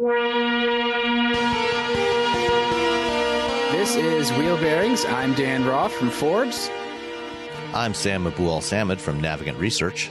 This is Wheel Bearings. I'm Dan Roth from Forbes. I'm Sam Abuelsamid from Navigant Research.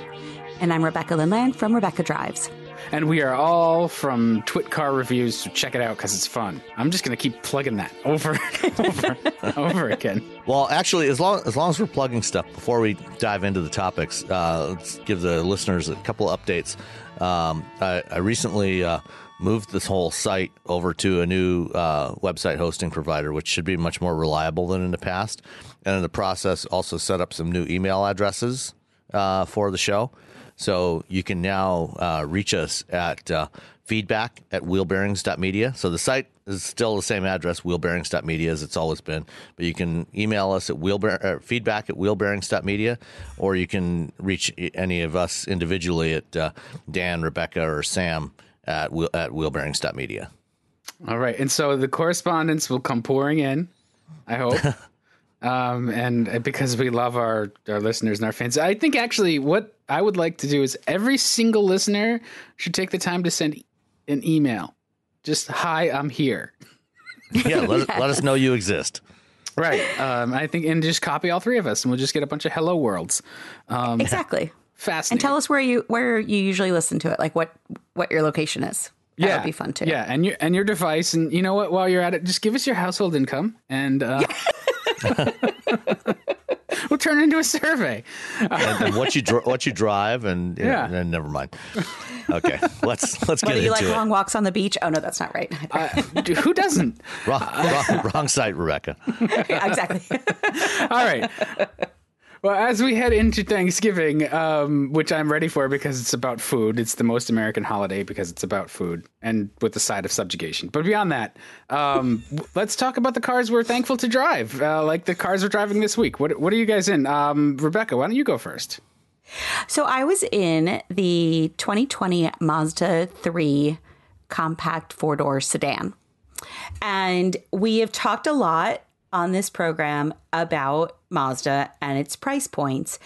And I'm Rebecca Lindland from Rebecca Drives. And we are all from Twit Car Reviews, so check it out because it's fun. I'm just going to keep plugging that over and over and over again. Well, actually, as long as long as we're plugging stuff before we dive into the topics, uh, let's give the listeners a couple updates. Um, I, I, recently uh, moved this whole site over to a new uh, website hosting provider, which should be much more reliable than in the past. And in the process, also set up some new email addresses uh, for the show. So you can now uh, reach us at uh, feedback at wheelbearings.media. So the site is still the same address, wheelbearings.media, as it's always been. But you can email us at wheelbear- uh, feedback at wheelbearings.media, or you can reach any of us individually at uh, Dan, Rebecca, or Sam at, wheel- at wheelbearings.media. All right. And so the correspondence will come pouring in, I hope. um, and because we love our, our listeners and our fans, I think actually what I would like to do is every single listener should take the time to send an email. Just, hi, I'm here. yeah, let, let us know you exist. Right. Um, I think, and just copy all three of us, and we'll just get a bunch of hello worlds. Um, exactly. Fascinating. And tell us where you where you usually listen to it, like what what your location is. That yeah, would be fun too. Yeah, and your and your device, and you know what? While you're at it, just give us your household income, and uh, we'll turn it into a survey. and, and what you dr- what you drive, and yeah, and, and never mind. Okay, let's let's get Whether into you like it. long walks on the beach? Oh no, that's not right. Uh, dude, who doesn't? wrong, wrong, wrong site, Rebecca. exactly. All right. Well, as we head into Thanksgiving, um, which I'm ready for because it's about food, it's the most American holiday because it's about food and with the side of subjugation. But beyond that, um, let's talk about the cars we're thankful to drive, uh, like the cars we're driving this week. What, what are you guys in? Um, Rebecca, why don't you go first? So I was in the 2020 Mazda 3 compact four door sedan. And we have talked a lot on this program about Mazda and its price points.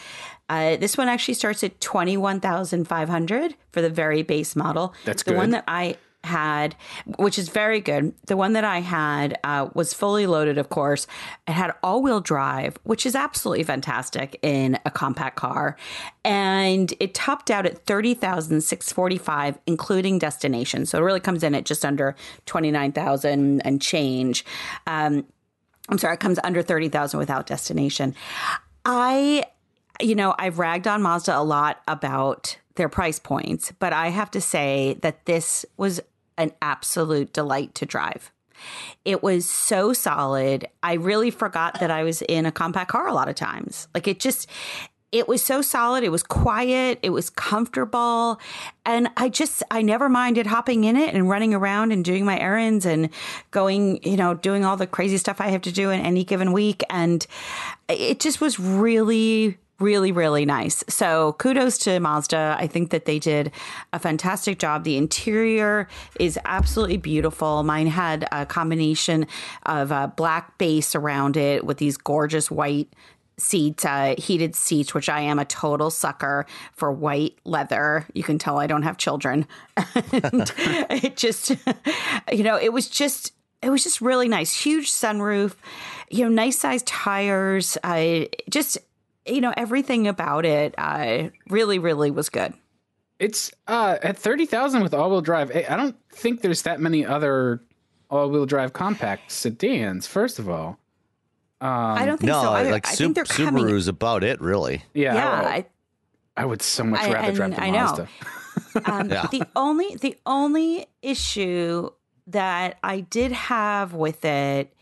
Uh, this one actually starts at twenty one thousand five hundred for the very base model. That's the good. one that I had, which is very good. The one that I had uh, was fully loaded, of course. It had all wheel drive, which is absolutely fantastic in a compact car, and it topped out at thirty thousand six forty five, including destination. So it really comes in at just under twenty nine thousand and change. Um, I'm sorry, it comes under 30,000 without destination. I, you know, I've ragged on Mazda a lot about their price points, but I have to say that this was an absolute delight to drive. It was so solid. I really forgot that I was in a compact car a lot of times. Like it just, it was so solid. It was quiet. It was comfortable. And I just, I never minded hopping in it and running around and doing my errands and going, you know, doing all the crazy stuff I have to do in any given week. And it just was really, really, really nice. So kudos to Mazda. I think that they did a fantastic job. The interior is absolutely beautiful. Mine had a combination of a black base around it with these gorgeous white seat uh, heated seats which i am a total sucker for white leather you can tell i don't have children it just you know it was just it was just really nice huge sunroof you know nice sized tires just you know everything about it uh, really really was good It's uh, at thirty thousand with all-wheel drive. I I don't think there's that many other all-wheel drive compact sedans. First of all, I don't think no, so either. like I Sub- think they're coming. Subaru's about it, really. yeah, Yeah, I, I, I would so much I- rather drive and the I know. Mazda. Um, Yeah. The only the only issue that I did have with it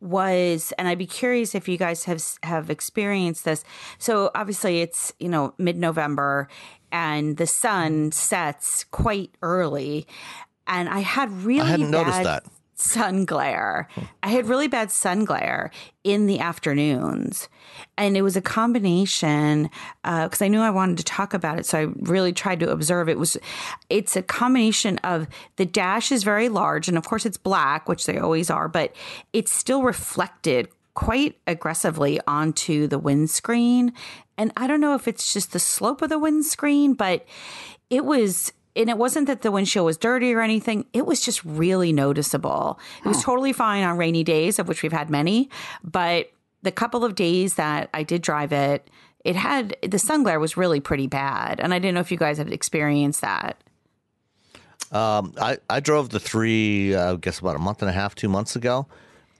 was, and I'd be curious if you guys have have experienced this. So obviously, it's you know mid November, and the sun sets quite early, and I had really I hadn't noticed that. Sun glare. I had really bad sun glare in the afternoons. And it was a combination uh, because I knew I wanted to talk about it, so I really tried to observe. It was, it's a combination of the dash is very large, and of course it's black, which they always are, but it's still reflected quite aggressively onto the windscreen. And I don't know if it's just the slope of the windscreen, but it was and it wasn't that the windshield was dirty or anything. It was just really noticeable. It was totally fine on rainy days, of which we've had many, but the couple of days that I did drive it, it had the sun glare was really pretty bad, and I didn't know if you guys had experienced that. Um, I, I drove the three, uh, I guess about a month and a half, two months ago,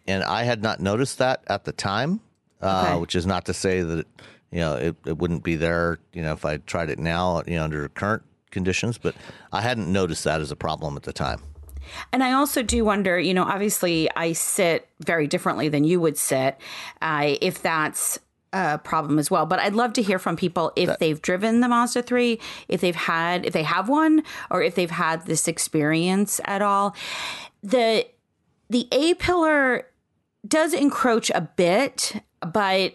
and I had not noticed that at the time, uh, Okay. which is not to say that, you know, it, it wouldn't be there, you know, if I tried it now, you know, under current conditions, but I hadn't noticed that as a problem at the time. And I also do wonder, you know, obviously I sit very differently than you would sit, uh, if that's a problem as well. But I'd love to hear from people if they've driven the Mazda 3, if they've had, if they have one, or if they've had this experience at all. The the A pillar does encroach a bit, but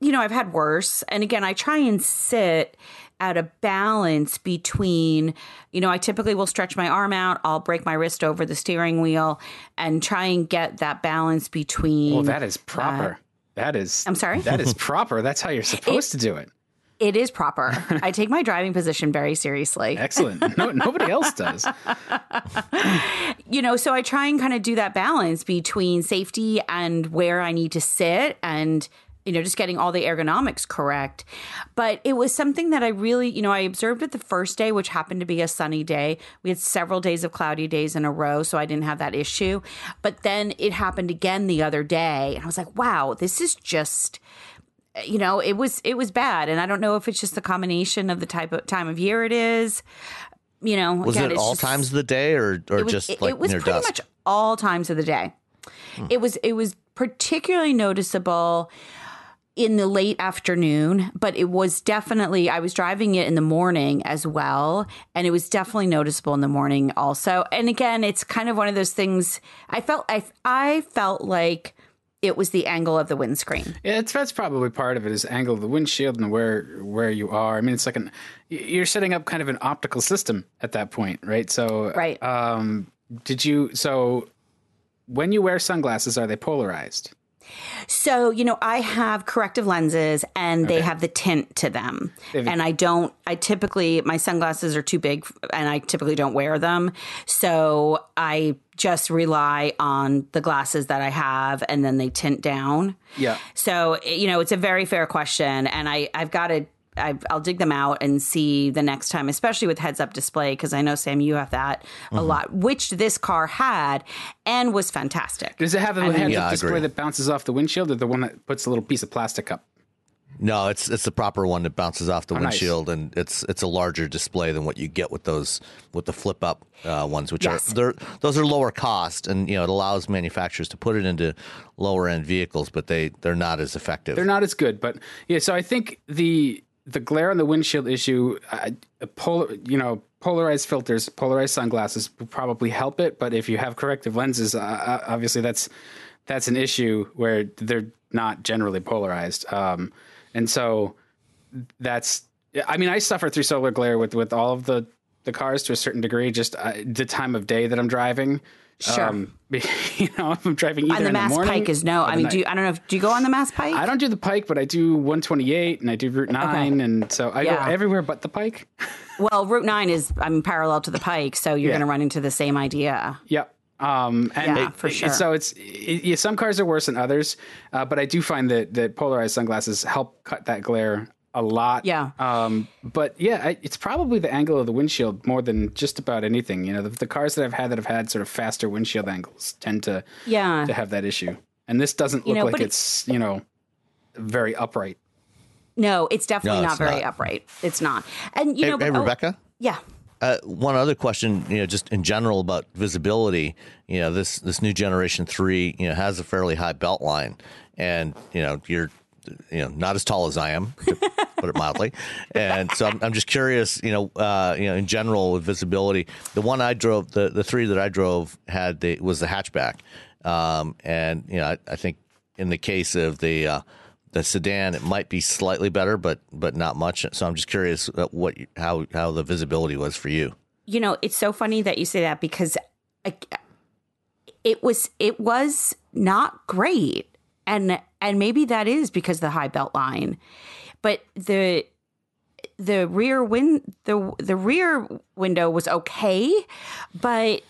you know, I've had worse. And again, I try and sit at a balance between, you know, I typically will stretch my arm out, I'll break my wrist over the steering wheel and try and get that balance between. Well, that is proper. that is. I'm sorry? That is proper. That's how you're supposed to do it. it is proper. I take my driving position very seriously. Excellent. No, nobody else does. you know, so I try and kind of do that balance between safety and where I need to sit and you know, just getting all the ergonomics correct. But it was something that I really, you know, I observed it the first day, which happened to be a sunny day. We had several days of cloudy days in a row, so I didn't have that issue. But then it happened again the other day, and I was like, wow, this is just you know it was it was bad and i don't know if it's just the combination of the type of time of year it is you know Was again, it all just- times of the day or, or was, just it, like it was near pretty dusk? much all times of the day. Hmm. It was it was particularly noticeable in the late afternoon, but it was definitely I was driving it in the morning as well, and it was definitely noticeable in the morning also. And again, it's kind of one of those things I felt I I felt like it was the angle of the windscreen. Yeah, it's, that's probably part of it is angle of the windshield and where where you are. I mean, it's like an you're setting up kind of an optical system at that point, right? So, Right. Um, did you so when you wear sunglasses, are they polarized? So, you know, I have corrective lenses and they have the tint to them. They've- And I don't, I typically, my sunglasses are too big and I typically don't wear them. So I just rely on the glasses that I have and then they tint down. Yeah. So, you know, it's a very fair question. And I, I've got to, I, I'll dig them out and see the next time, especially with heads up display, because I know, Sam, you have that a lot, which this car had and was fantastic. Does it have a heads Yeah, up display that bounces off the windshield, or the one that puts a little piece of plastic up? No, it's it's the proper one that bounces off the Oh, nice. windshield, and it's it's a larger display than what you get with those with the flip up uh, ones, which Yes. are they're those are lower cost, and you know it allows manufacturers to put it into lower end vehicles, but they they're not as effective. They're not as good, but yeah. So I think the the glare on the windshield issue, uh, polar, you know, polarized filters, polarized sunglasses will probably help it. But if you have corrective lenses, uh, uh, obviously that's that's an issue where they're not generally polarized. Um, and so that's, I mean, I suffer through solar glare with with all of the the cars to a certain degree. Just uh, the time of day that I'm driving. Sure. Um, you know, if I'm driving either on the Mass the Pike is no. I mean, do you, I don't know. If, do you go on the Mass Pike? I don't do the Pike, but I do 128 and I do Route 9, and so I Yeah. go everywhere but the Pike. Well, Route Nine is I mean parallel to the Pike, so you're Yeah. going to run into the same idea. Yep. Um, and Yeah, for sure. So it's it, yeah, some cars are worse than others, uh, but I do find that that polarized sunglasses help cut that glare a lot. Yeah. Um, but yeah, I, it's probably the angle of the windshield more than just about anything. You know, the, the cars that I've had that have had sort of faster windshield angles tend to Yeah. to have that issue. And this doesn't You look know, like but it- it's you know very upright. No, it's definitely No, not it's very upright. It's not. And you Hey, know, hey but- oh, Rebecca. yeah. Uh, one other question, you know, just in general about visibility. You know, this this new generation three, you know, has a fairly high belt line, and you know, you're, you know, not as tall as I am, to put it mildly, and so I'm, I'm just curious, you know, uh, you know, in general with visibility, the one I drove, the the three that I drove had the was the hatchback, um, and you know, I, I think in the case of the uh, the sedan, it might be slightly better, but but not much. So I'm just curious uh, what how how the visibility was for you. you know it's so funny that you say that because I, it was it was not great and and maybe that is because of the high belt line. But the the rear win the the rear window was okay but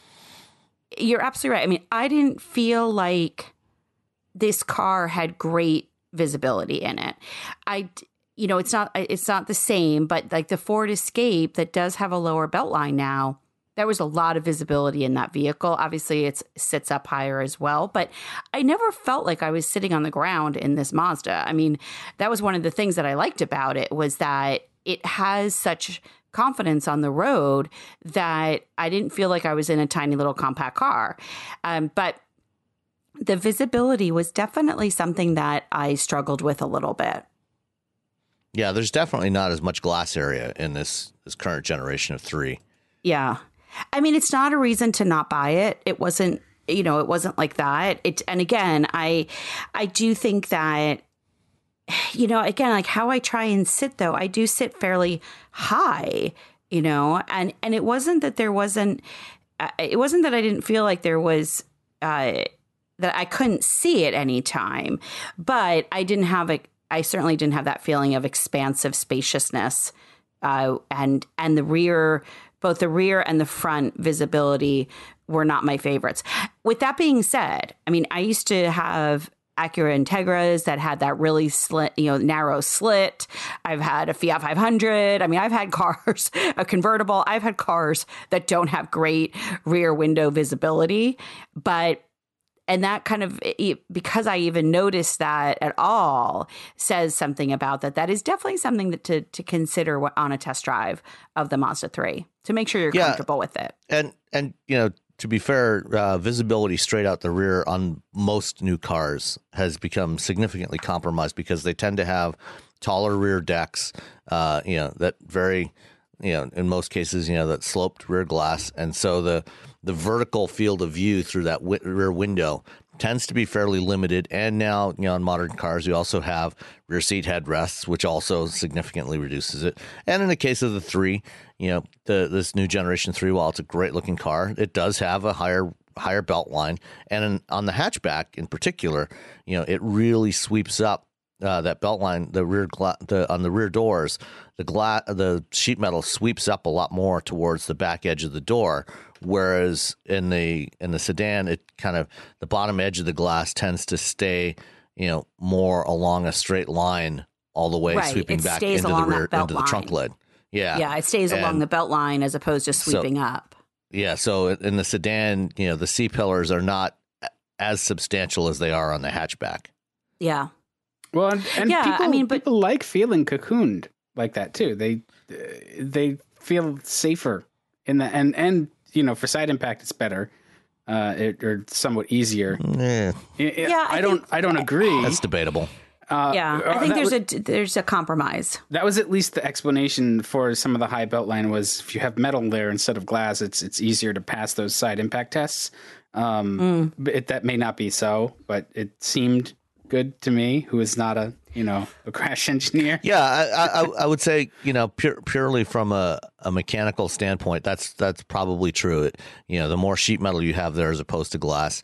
you're absolutely right. I mean i didn't feel like this car had great visibility in it. I you know it's not it's not the same but like the ford escape that does have a lower belt line now there was a lot of visibility in that vehicle obviously it sits up higher as well but i never felt like i was sitting on the ground in this mazda i mean that was one of the things that i liked about it was that it has such confidence on the road that i didn't feel like i was in a tiny little compact car um, but the visibility was definitely something that i struggled with a little bit Yeah, there's definitely not as much glass area in this this current generation of three. Yeah. I mean, it's not a reason to not buy it. It wasn't, you know, it wasn't like that. It and again, I I do think that you know, again, like how I try and sit though, I do sit fairly high, you know, and and it wasn't that there wasn't uh, it wasn't that I didn't feel like there was uh that I couldn't see at any time, but I didn't have a I certainly didn't have that feeling of expansive spaciousness uh, and and the rear, both the rear and the front visibility were not my favorites. With that being said, I mean, I used to have Acura Integras that had that really slit, you know, narrow slit. I've had a Fiat 500. I mean, I've had cars, a convertible. I've had cars that don't have great rear window visibility, but and that kind of because i even noticed that at all says something about that that is definitely something that to, to consider on a test drive of the mazda 3 to make sure you're Yeah. comfortable with it And and you know, to be fair, uh, visibility straight out the rear on most new cars has become significantly compromised because they tend to have taller rear decks. Uh, you know that very, you know, in most cases, you know that sloped rear glass, and so the the vertical field of view through that wi- rear window tends to be fairly limited. And now, you know, on modern cars, we also have rear seat headrests, which also significantly reduces it. And in the case of the three, you know, the this new generation three, while it's a great looking car, it does have a higher higher belt line, and in, on the hatchback in particular, you know, it really sweeps up uh, that belt line, the rear gla- the on the rear doors, the glass, the sheet metal sweeps up a lot more towards the back edge of the door. Whereas in the in the sedan, it kind of the bottom edge of the glass tends to stay, you know, more along a straight line all the way, Right, sweeping it back into the rear into the trunk lid. Yeah, yeah it stays along the belt line as opposed to So- sweeping up yeah. So in the sedan, you know, the C pillars are not as substantial as they are on the hatchback. yeah Well, and, and Yeah, I people, mean, but- people like feeling cocooned like that too. They uh, they feel safer in the and and you know for side impact it's better, uh, it, or somewhat easier. Yeah, Yeah, Yeah, I I, don't think- I don't agree. that's debatable. Uh, yeah uh, i think there's was- a there's a compromise that was at least the explanation for some of the high belt line was if you have metal there instead of glass, it's it's easier to pass those side impact tests. Um, Mm. it, that may not be so, but it seemed good to me, who is not a you know a crash engineer. Yeah, I, I, I would say you know pure, purely from a, a mechanical standpoint, that's that's probably true. It, you know, the more sheet metal you have there as opposed to glass,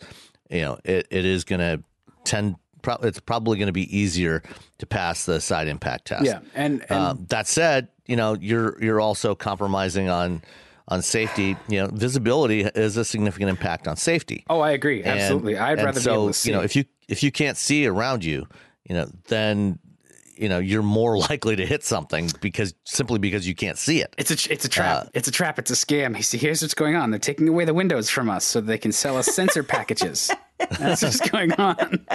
you know, it, it is going to tend. Pro- it's probably going to be easier to pass the side impact test. Yeah, and, and Um, that said, you know, you're you're also compromising on on safety. You know, visibility is a significant impact on safety. oh, I agree, And- absolutely. I'd and rather so, be able to see. you know, if you if you can't see around you, you know, then you know you're more likely to hit something because simply because you can't see it. It's a it's a trap. Uh, it's a trap. It's a scam. He see, here's what's going on. They're taking away the windows from us so they can sell us sensor packages. That's what's going on.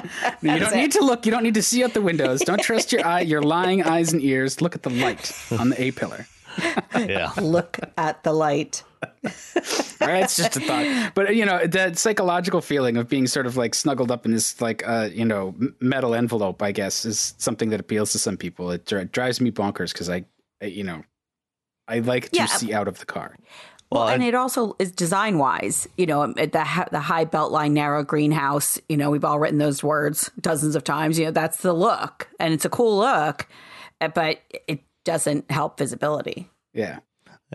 You don't need to look. You don't need to see out the windows. Don't trust your eye, your lying eyes and ears. Look at the light on the A pillar. yeah. Look at the light. right, it's just a thought, but you know that psychological feeling of being sort of like snuggled up in this like uh, you know metal envelope, I guess, is something that appeals to some people. It drives me bonkers because I, I, you know, I like to yeah. see out of the car. Well, well and it also is design wise, you know, the the high belt line, narrow greenhouse. You know, we've all written those words dozens of times. You know, that's the look, and it's a cool look, but it doesn't help visibility. Yeah.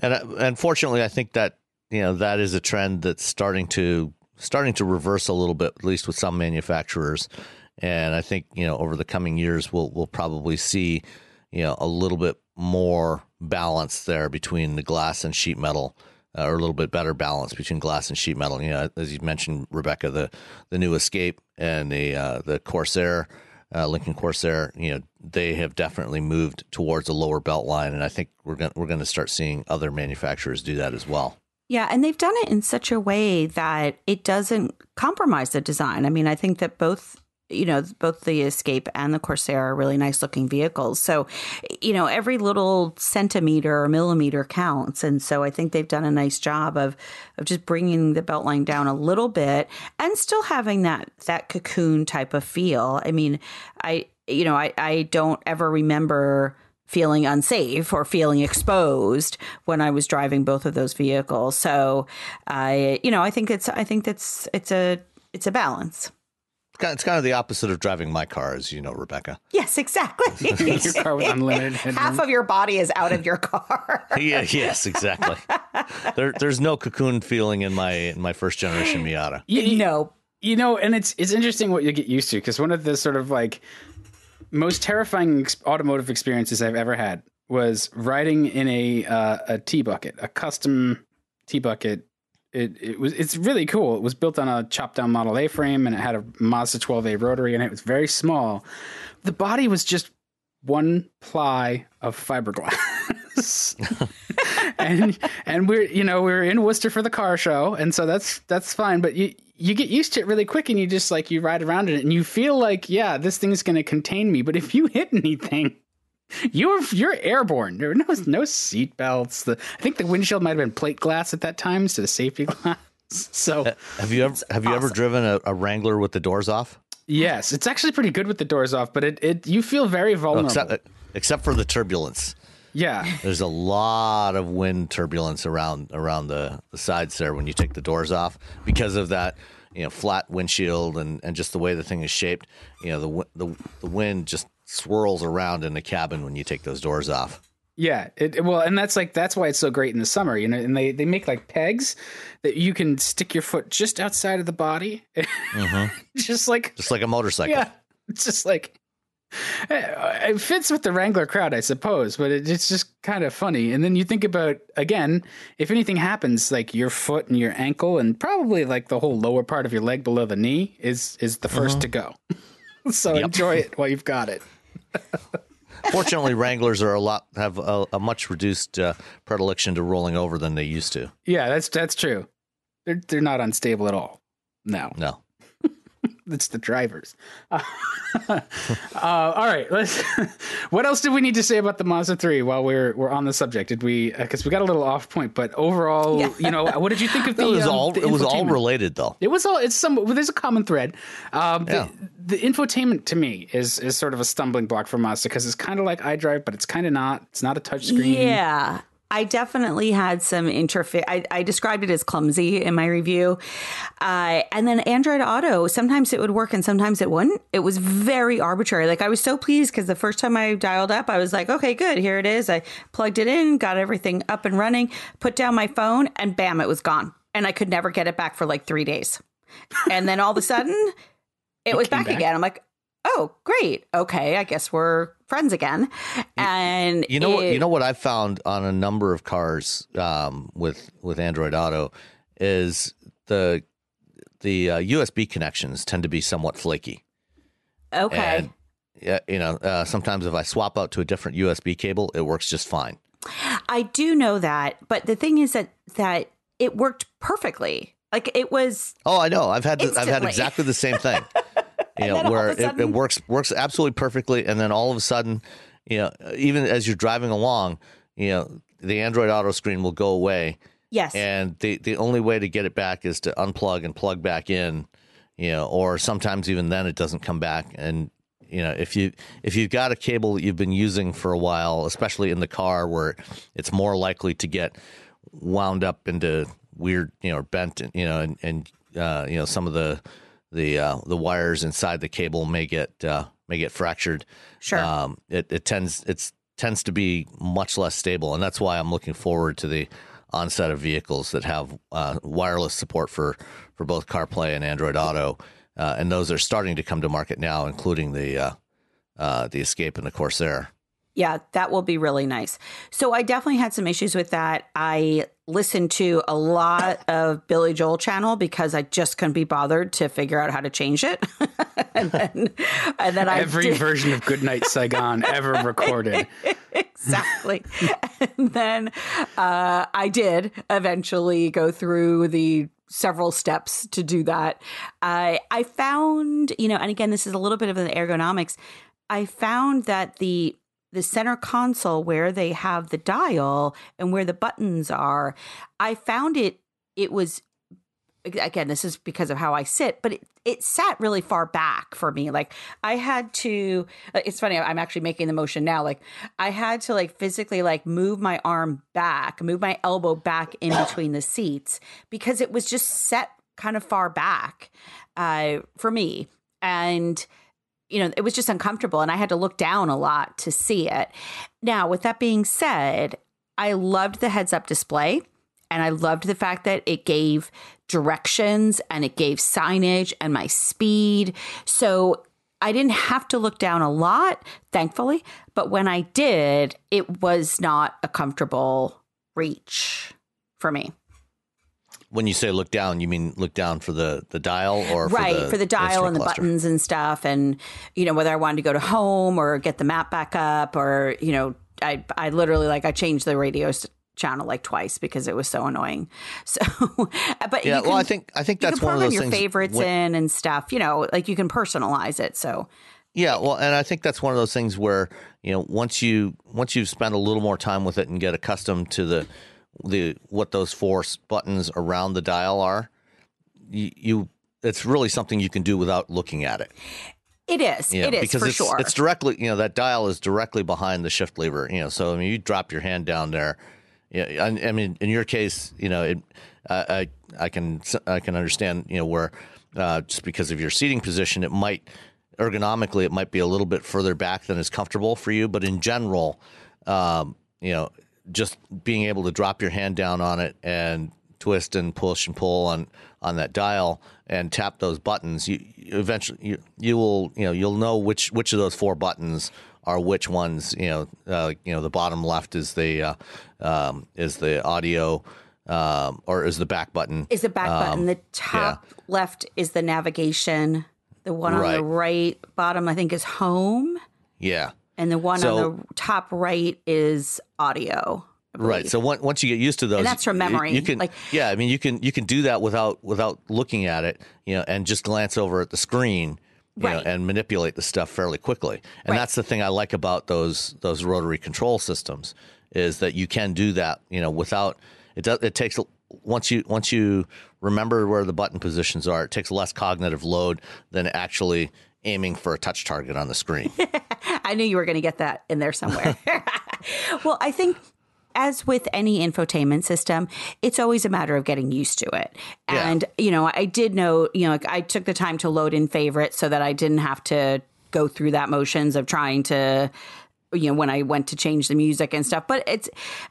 And unfortunately, I think that you know that is a trend that's starting to starting to reverse a little bit, at least with some manufacturers. And I think you know over the coming years, we'll we'll probably see you know a little bit more balance there between the glass and sheet metal, uh, or a little bit better balance between glass and sheet metal. You know, as you mentioned, Rebecca, the the new Escape and the uh, the Corsair uh, Lincoln Corsair, you know, they have definitely moved towards a lower belt line, and I think we're going we're going to start seeing other manufacturers do that as well. Yeah, and they've done it in such a way that it doesn't compromise the design. I mean, I think that both you know, both the Escape and the Corsair are really nice looking vehicles. So, you know, every little centimeter or millimeter counts. And so I think they've done a nice job of, of just bringing the belt line down a little bit and still having that, that cocoon type of feel. I mean, I, you know, I, I don't ever remember feeling unsafe or feeling exposed when I was driving both of those vehicles. So I, you know, I think it's, I think that's, it's a, it's a balance it's kind of the opposite of driving my car, as you know, Rebecca. Yes, exactly. your car with unlimited headroom. Half of your body is out of your car. yeah, yes, exactly. there, there's no cocoon feeling in my in my first generation Miata. You, no, you know, and it's it's interesting what you get used to because one of the sort of like most terrifying ex- automotive experiences I've ever had was riding in a uh, a T bucket, a custom T bucket it, it was it's really cool. It was built on a chopped down Model A frame and it had a Mazda 12A rotary and it was very small. The body was just one ply of fiberglass. and and we're you know we're in Worcester for the car show and so that's that's fine but you you get used to it really quick and you just like you ride around in it and you feel like yeah this thing's going to contain me but if you hit anything you're you're airborne. There were no no seat belts. The I think the windshield might have been plate glass at that time instead of safety glass. So uh, have you ever have you ever driven a, a, Wrangler with the doors off? Yes, it's actually pretty good with the doors off, but it, it you feel very oh, vulnerable. except, except for the turbulence. Yeah, there's a lot of wind turbulence around around the, the sides there when you take the doors off because of that you know flat windshield and, and just the way the thing is shaped. You know the the, the wind just swirls around in the cabin when you take those doors off. Yeah, it, well, and that's like that's why it's so great in the summer, you know. And they they make like pegs that you can stick your foot just outside of the body, mm-hmm. just like just like a motorcycle. Yeah, it's just like eh, it fits with the Wrangler crowd, I suppose, but it, it's just kind of funny. And then you think about again, if anything happens, like your foot and your ankle, and probably like the whole lower part of your leg below the knee is is the 1st mm-hmm. to go. so yep. enjoy it while you've got it. Fortunately, Wranglers are a lot have a, a much reduced uh, predilection to rolling over than they used to. Yeah, that's that's true. They're they're not unstable at all. No, no it's the drivers. Uh, uh, all right, let's. what else did we need to say about the Mazda three while we're we're on the subject? Did we? Because uh, we got a little off point, but overall, yeah. you know, what did you think of the? it was um, all it was all related though. It was all. It's some. Well, there's a common thread. Um, yeah. the, the infotainment to me is is sort of a stumbling block for Mazda because it's kind of like iDrive, but it's kind of not. It's not a touchscreen. Yeah, I definitely had some interface. I, I, described it as clumsy in my review. Uh, and then Android Auto, sometimes it would work and sometimes it wouldn't. It was very arbitrary. Like I was so pleased because the first time I dialed up, I was like, okay, good, here it is. I plugged it in, got everything up and running, put down my phone, and bam, it was gone. And I could never get it back for like three days. And then all of a sudden, it, it was back, back again. I'm like, oh, great. Okay, I guess we're friends again. And you know it, what? You know what I've found on a number of cars um, with with Android Auto is the the uh, USB connections tend to be somewhat flaky. Okay. And, you know, uh, sometimes if I swap out to a different USB cable, it works just fine. I do know that, but the thing is that that it worked perfectly. Like it was. Oh, I know. I've had the, I've had exactly the same thing. You know, where a it, it works works absolutely perfectly, and then all of a sudden, you know, even as you're driving along, you know, the Android Auto screen will go away, Yes. and the the only way to get it back is to unplug and plug back in, you know, or sometimes even then it doesn't come back. And you know, if you if you've got a cable that you've been using for a while, especially in the car where it's more likely to get wound up into weird, you know, bent, you know, and and uh, you know some of the the uh, the wires inside the cable may get uh, may get fractured. Sure. Um, it, it tends it's tends to be much less stable, and that's why I'm looking forward to the onset of vehicles that have uh, wireless support for for both CarPlay and Android Auto, uh, and those are starting to come to market now, including the uh, uh, the Escape and the Corsair. Yeah, that will be really nice. So I definitely had some issues with that. I listened to a lot of Billy Joel channel because I just couldn't be bothered to figure out how to change it. and then, and then I Every did- version of Goodnight Saigon ever recorded. exactly. and then uh, I did eventually go through the several steps to do that. I I found, you know, and again, this is a little bit of the ergonomics. I found that the the center console where they have the dial and where the buttons are, I found it it was again this is because of how i sit but it, it sat really far back for me. Like i had to it's funny i'm actually making the motion now. Like i had to like physically like move my arm back move my elbow back in between the seats because it was just set kind of far back uh, for me. And you know, it was just uncomfortable and I had to look down a lot to see it. Now, with that being said, I loved the heads up display and I loved the fact that it gave directions and it gave signage and my speed. So I didn't have to look down a lot, thankfully. But when I did, it was not a comfortable reach for me. When you say look down, you mean look down for the, the dial or right for the, for the dial and the cluster? buttons and stuff and you know whether i wanted to go to home or get the map back up or you know i i literally like i changed the radio channel like twice because it was so annoying so but Yeah, you well, I can- think I think you that's can one of those your things. favorites when- in and stuff you know like you can personalize it so Yeah, well, and I think that's one of those things where you know once you once you've spent a little more time with it and get accustomed to the the what those four buttons around the dial are, you, you it's really something you can do without looking at it. it is know, it is because for it's, sure it's directly you know that dial is directly behind the shift lever. You know, so I mean you drop your hand down there. Yeah, I, I mean in your case, you know, it, I, I I can I can understand you know where uh, just because of your seating position, it might ergonomically it might be a little bit further back than is comfortable for you, but in general, um, you know, just being able to drop your hand down on it and twist and push and pull on on that dial and tap those buttons, you, you eventually you, you will you know you'll know which which of those four buttons are which ones. You know, uh, you know the bottom left is the uh, um, is the audio um, or is the back button. is the back Um, button the top left is the navigation the one on the right bottom i think is home Yeah. And the one So- on the top right is audio Right. So on- once you get used to those, And that's from memory, You can, like- yeah. I mean, you can you can do that without without looking at it, you know, and just glance over at the screen, you know, and manipulate the stuff fairly quickly. And Right. that's the thing I like about those those rotary control systems is that you can do that, you know, without it. Does it takes once you once you remember where the button positions are, it takes less cognitive load than actually aiming for a touch target on the screen. I knew you were going to get that in there somewhere. well, I think as with any infotainment system, it's always a matter of getting used to it. Yeah. And, you know, I did know, you know, like I took the time to load in favorites so that I didn't have to go through that motions of trying to, you know, when I went to change the music and stuff. But it's,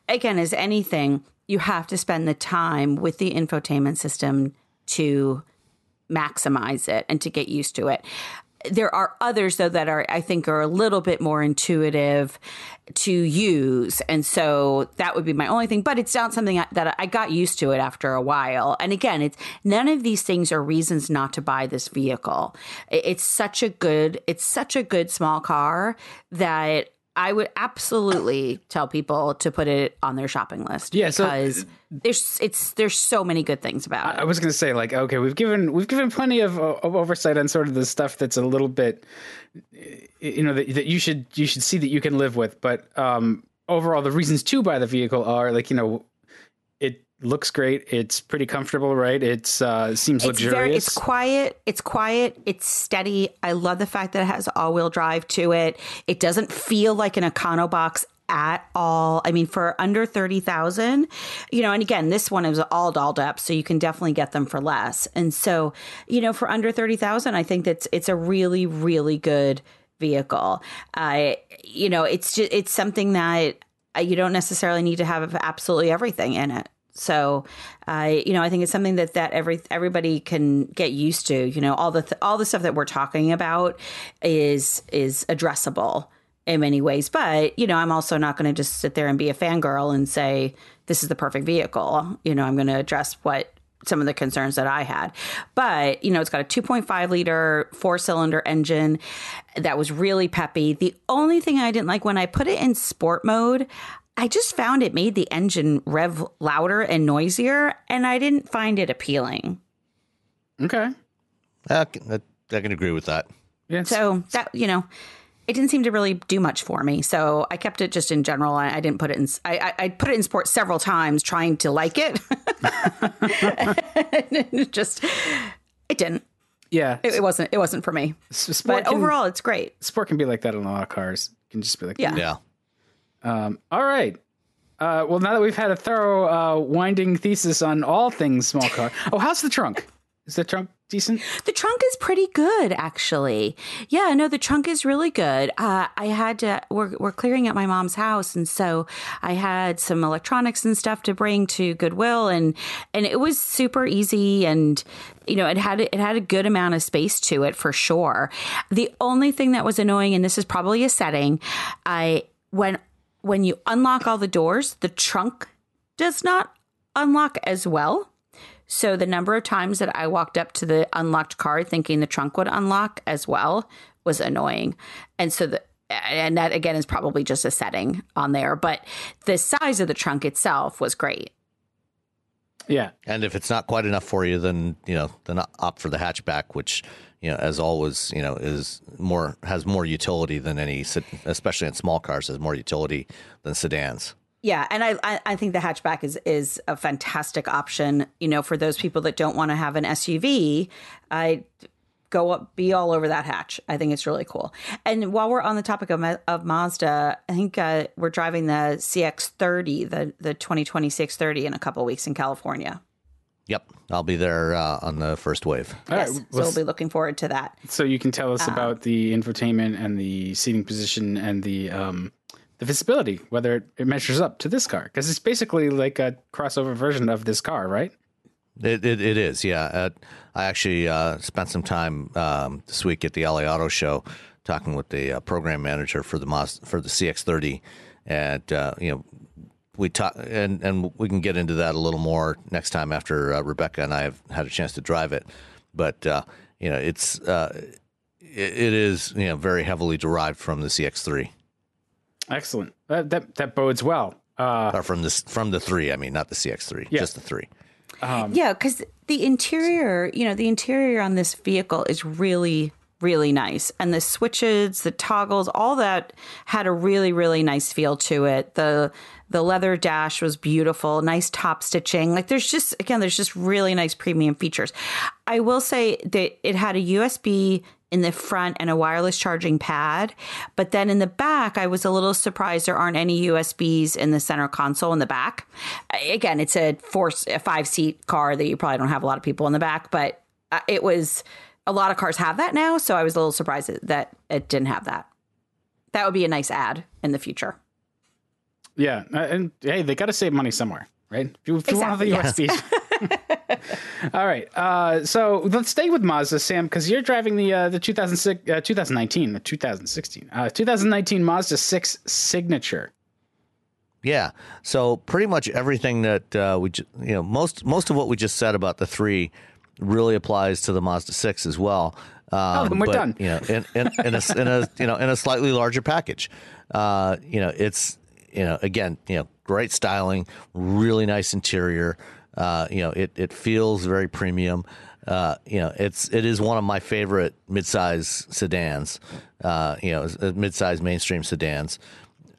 again, as anything, you have to spend the time with the infotainment system to maximize it and to get used to it. There are others though that are I think are a little bit more intuitive to use, and so that would be my only thing. But it's not something that I got used to it after a while. And again, it's none of these things are reasons not to buy this vehicle. It's such a good, it's such a good small car that I would absolutely tell people to put it on their shopping list. Yeah, so- because there's it's there's so many good things about I it. I was going to say like okay, we've given we've given plenty of, of oversight on sort of the stuff that's a little bit you know that, that you should you should see that you can live with, but um overall the reasons to buy the vehicle are like you know looks great, it's pretty comfortable, right? It's uh seems It's luxurious. very it's quiet, it's quiet, it's steady. I love the fact that it has all-wheel drive to it. It doesn't feel like an Econo box at all. I mean, for under 30,000, you know, and again, this one is all dolled up, so you can definitely get them for less. And so, you know, for under 30,000, I think that's it's a really really good vehicle. Uh, you know, it's just it's something that uh, you don't necessarily need to have absolutely everything in it. So, uh, you know, I think it's something that that every everybody can get used to. You know, all the th- all the stuff that we're talking about is is addressable in many ways. But you know, I'm also not going to just sit there and be a fangirl and say this is the perfect vehicle. You know, I'm going to address what some of the concerns that I had. But, you know, it's got a 2.5 liter four cylinder engine that was really peppy. The only thing I didn't like when I put it in sport mode, I just found it made the engine rev louder and noisier, and I didn't find it appealing. okay. I can, I, I can agree with that. Yeah. So that, you know, it didn't seem to really do much for me. So I kept it just in general. I, I didn't put it in, I, I, I put it in sport several times trying to like it. it just, it didn't. yeah. It, it wasn't, it wasn't for me. Sport But can, overall, it's great. sport can be like that in a lot of cars. It can just be like Yeah. Yeah. Um, all right. Uh, well, now that we've had a thorough, uh, winding thesis on all things small car. Oh, how's the trunk? Is the trunk decent? The trunk is pretty good, actually. Yeah, no, the trunk is really good. Uh, I had to, we're, we're clearing out my mom's house. And so I had some electronics and stuff to bring to Goodwill and, and it was super easy. And, you know, it had, it had a good amount of space to it for sure. The only thing that was annoying, and this is probably a setting, I, when, when you unlock all the doors, the trunk does not unlock as well. So the number of times that I walked up to the unlocked car thinking the trunk would unlock as well was annoying. And so the and that again is probably just a setting on there, but the size of the trunk itself was great. Yeah. And if it's not quite enough for you, then you know, then opt for the hatchback, which you know, as always, you know, is more has more utility than any, especially in small cars, has more utility than sedans. Yeah, and I I- I think the hatchback is is a fantastic option. You know, for those people that don't want to have an SUV, I go up, be all over that hatch. I think it's really cool. And while we're on the topic of of Mazda, I think uh, we're driving the CX30, the the 2020 CX30 in a couple weeks in California. Yep, I'll be there uh, on the first wave. All right. Yes, so well, we'll be looking forward to that. so you can tell us about the infotainment and the seating position and the um, the visibility, whether it, it measures up to this car, because it's basically like a crossover version of this car, right? It, it, it is, yeah. Uh, I actually uh, spent some time um, this week at the LA Auto Show talking with the uh, program manager for the Maz- for the CX30, and uh, you know we talk and and we can get into that a little more next time after uh, Rebecca and I have had a chance to drive it. But uh, you know, it's uh, it, it is you know very heavily derived from the CX3 Excellent. That that, that bodes well. Uh, or from this from the three. I mean, not the CX3, Yeah. just the three. Um, yeah, because the interior, you know, the interior on this vehicle is really, really nice. And the switches, the toggles, all that had a really, really nice feel to it. The the leather dash was beautiful, nice top stitching. Like there's just again, there's just really nice premium features. I will say that it had a USB in the front and a wireless charging pad. But then in the back, I was a little surprised there aren't any USBs in the center console in the back. Again, it's a four, a five seat car that you probably don't have a lot of people in the back, but uh, it was a lot of cars have that now. So I was a little surprised that it didn't have that. That would be a nice ad in the future. yeah, uh, and hey, they got to save money somewhere, right? If you, if you want the Exactly, USBs, All right. Uh, so let's stay with Mazda, Sam, because you're driving the uh, the 2006, uh, 2019, the 2016, uh, 2019 Mazda 6 Signature. Yeah. So pretty much everything that uh, we, ju- you know, most most of what we just said about the three really applies to the Mazda six as well. Um, Oh, then we're but, done. You know, in, in, in, a, in a you know in a slightly larger package. Uh, you know, it's you know again you know great styling, really nice interior. Uh, you know, it it feels very premium. Uh, you know, it's it is one of my favorite midsize sedans. Uh, you know, midsize mainstream sedans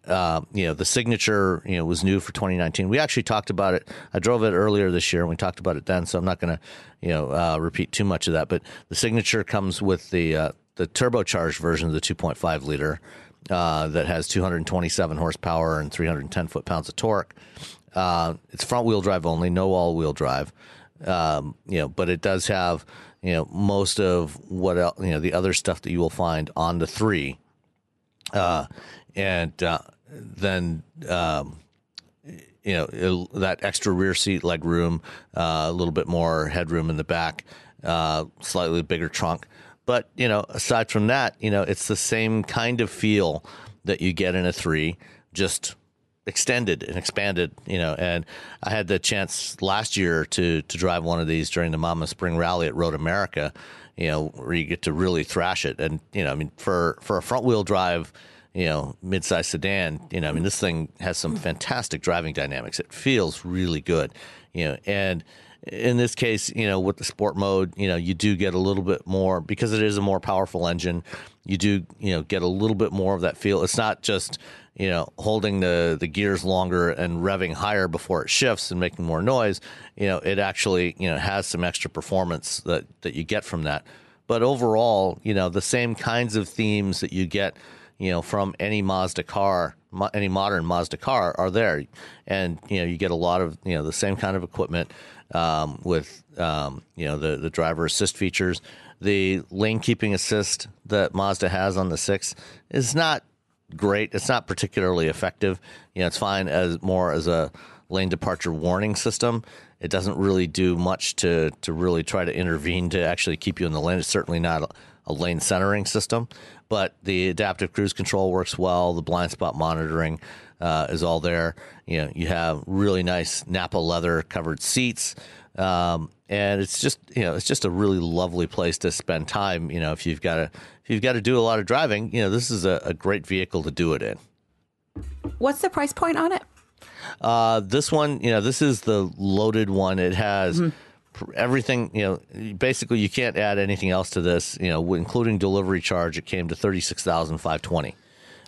uh, you know, the signature, you know, was new for 2019. We actually talked about it. I drove it earlier this year and we talked about it then, so I'm not going to, you know, uh, repeat too much of that. But the signature comes with the uh, the turbocharged version of the 2.5 liter uh, that has 227 horsepower and 310 foot pounds of torque. Uh, it's front wheel drive only, no all wheel drive. Um, you know, but it does have, you know, most of what you know the other stuff that you will find on the three uh, and uh, then um, you know it'll- that extra rear seat leg room, uh, a little bit more headroom in the back, uh, slightly bigger trunk. But you know, aside from that, you know, it's the same kind of feel that you get in a three, just extended and expanded. You know, and I had the chance last year to to drive one of these during the MAMA Spring Rally at Road America. You know, where you get to really thrash it, and you know, I mean, for for a front wheel drive you know, midsize sedan, you know, I mean, this thing has some fantastic driving dynamics. It feels really good, you know, and in this case, you know, with the sport mode, you know, you do get a little bit more because it is a more powerful engine. You do, you know, get a little bit more of that feel. It's not just, you know, holding the, the gears longer and revving higher before it shifts and making more noise. You know, it actually, you know, has some extra performance that, that you get from that. But overall, you know, the same kinds of themes that you get you know, from any Mazda car, any modern Mazda car are there. And, you know, you get a lot of, you know, the same kind of equipment um, with, um, you know, the, the driver assist features. The lane keeping assist that Mazda has on the six is not great. It's not particularly effective. You know, it's fine as more as a lane departure warning system. It doesn't really do much to to really try to intervene to actually keep you in the lane. It's certainly not a, lane centering system, but the adaptive cruise control works well. The blind spot monitoring uh, is all there. You know, you have really nice Napa leather covered seats. Um, and it's just you know it's just a really lovely place to spend time. You know, if you've got to if you've got to do a lot of driving, you know, this is a, a great vehicle to do it in. What's the price point on it? Uh, this one, you know, this is the loaded one. It has pr- everything. You know, basically, you can't add anything else to this. You know, including delivery charge, it came to thirty six thousand five twenty.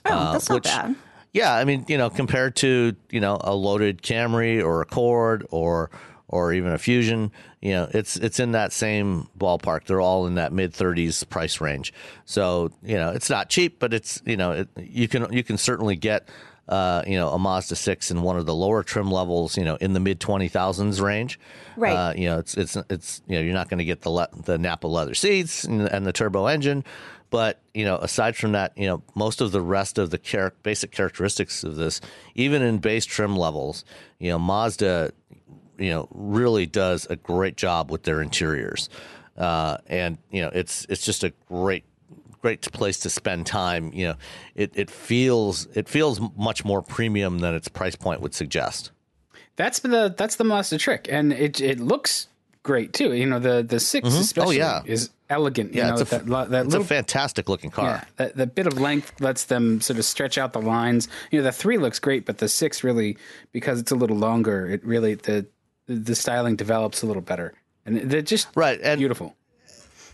Oh, that's not bad. Yeah, I mean, you know, compared to you know a loaded Camry or a Accord or or even a Fusion, you know, it's it's in that same ballpark. They're all in that mid thirties price range. So you know, it's not cheap, but it's you know, it, you can you can certainly get. Uh, you know, a Mazda six in one of the lower trim levels, you know, in the mid twenty thousands range. Right. Uh, you know, it's it's it's you know, you're not going to get the le- the Napa leather seats and, and the turbo engine, but you know, aside from that, you know, most of the rest of the char- basic characteristics of this, even in base trim levels, you know, Mazda, you know, really does a great job with their interiors, uh, and you know, it's it's just a great great place to spend time. You know, it it feels it feels much more premium than its price point would suggest. That's the that's the Mazda trick, and it it looks great too. You know, the the 6 especially yeah. is elegant. You Yeah, know, it's a that, that It's little a fantastic looking car. Yeah, that, that bit of length lets them sort of stretch out the lines. You know, the three looks great, but the six really, because it's a little longer, it really the the styling develops a little better, and they're just Right, and- beautiful.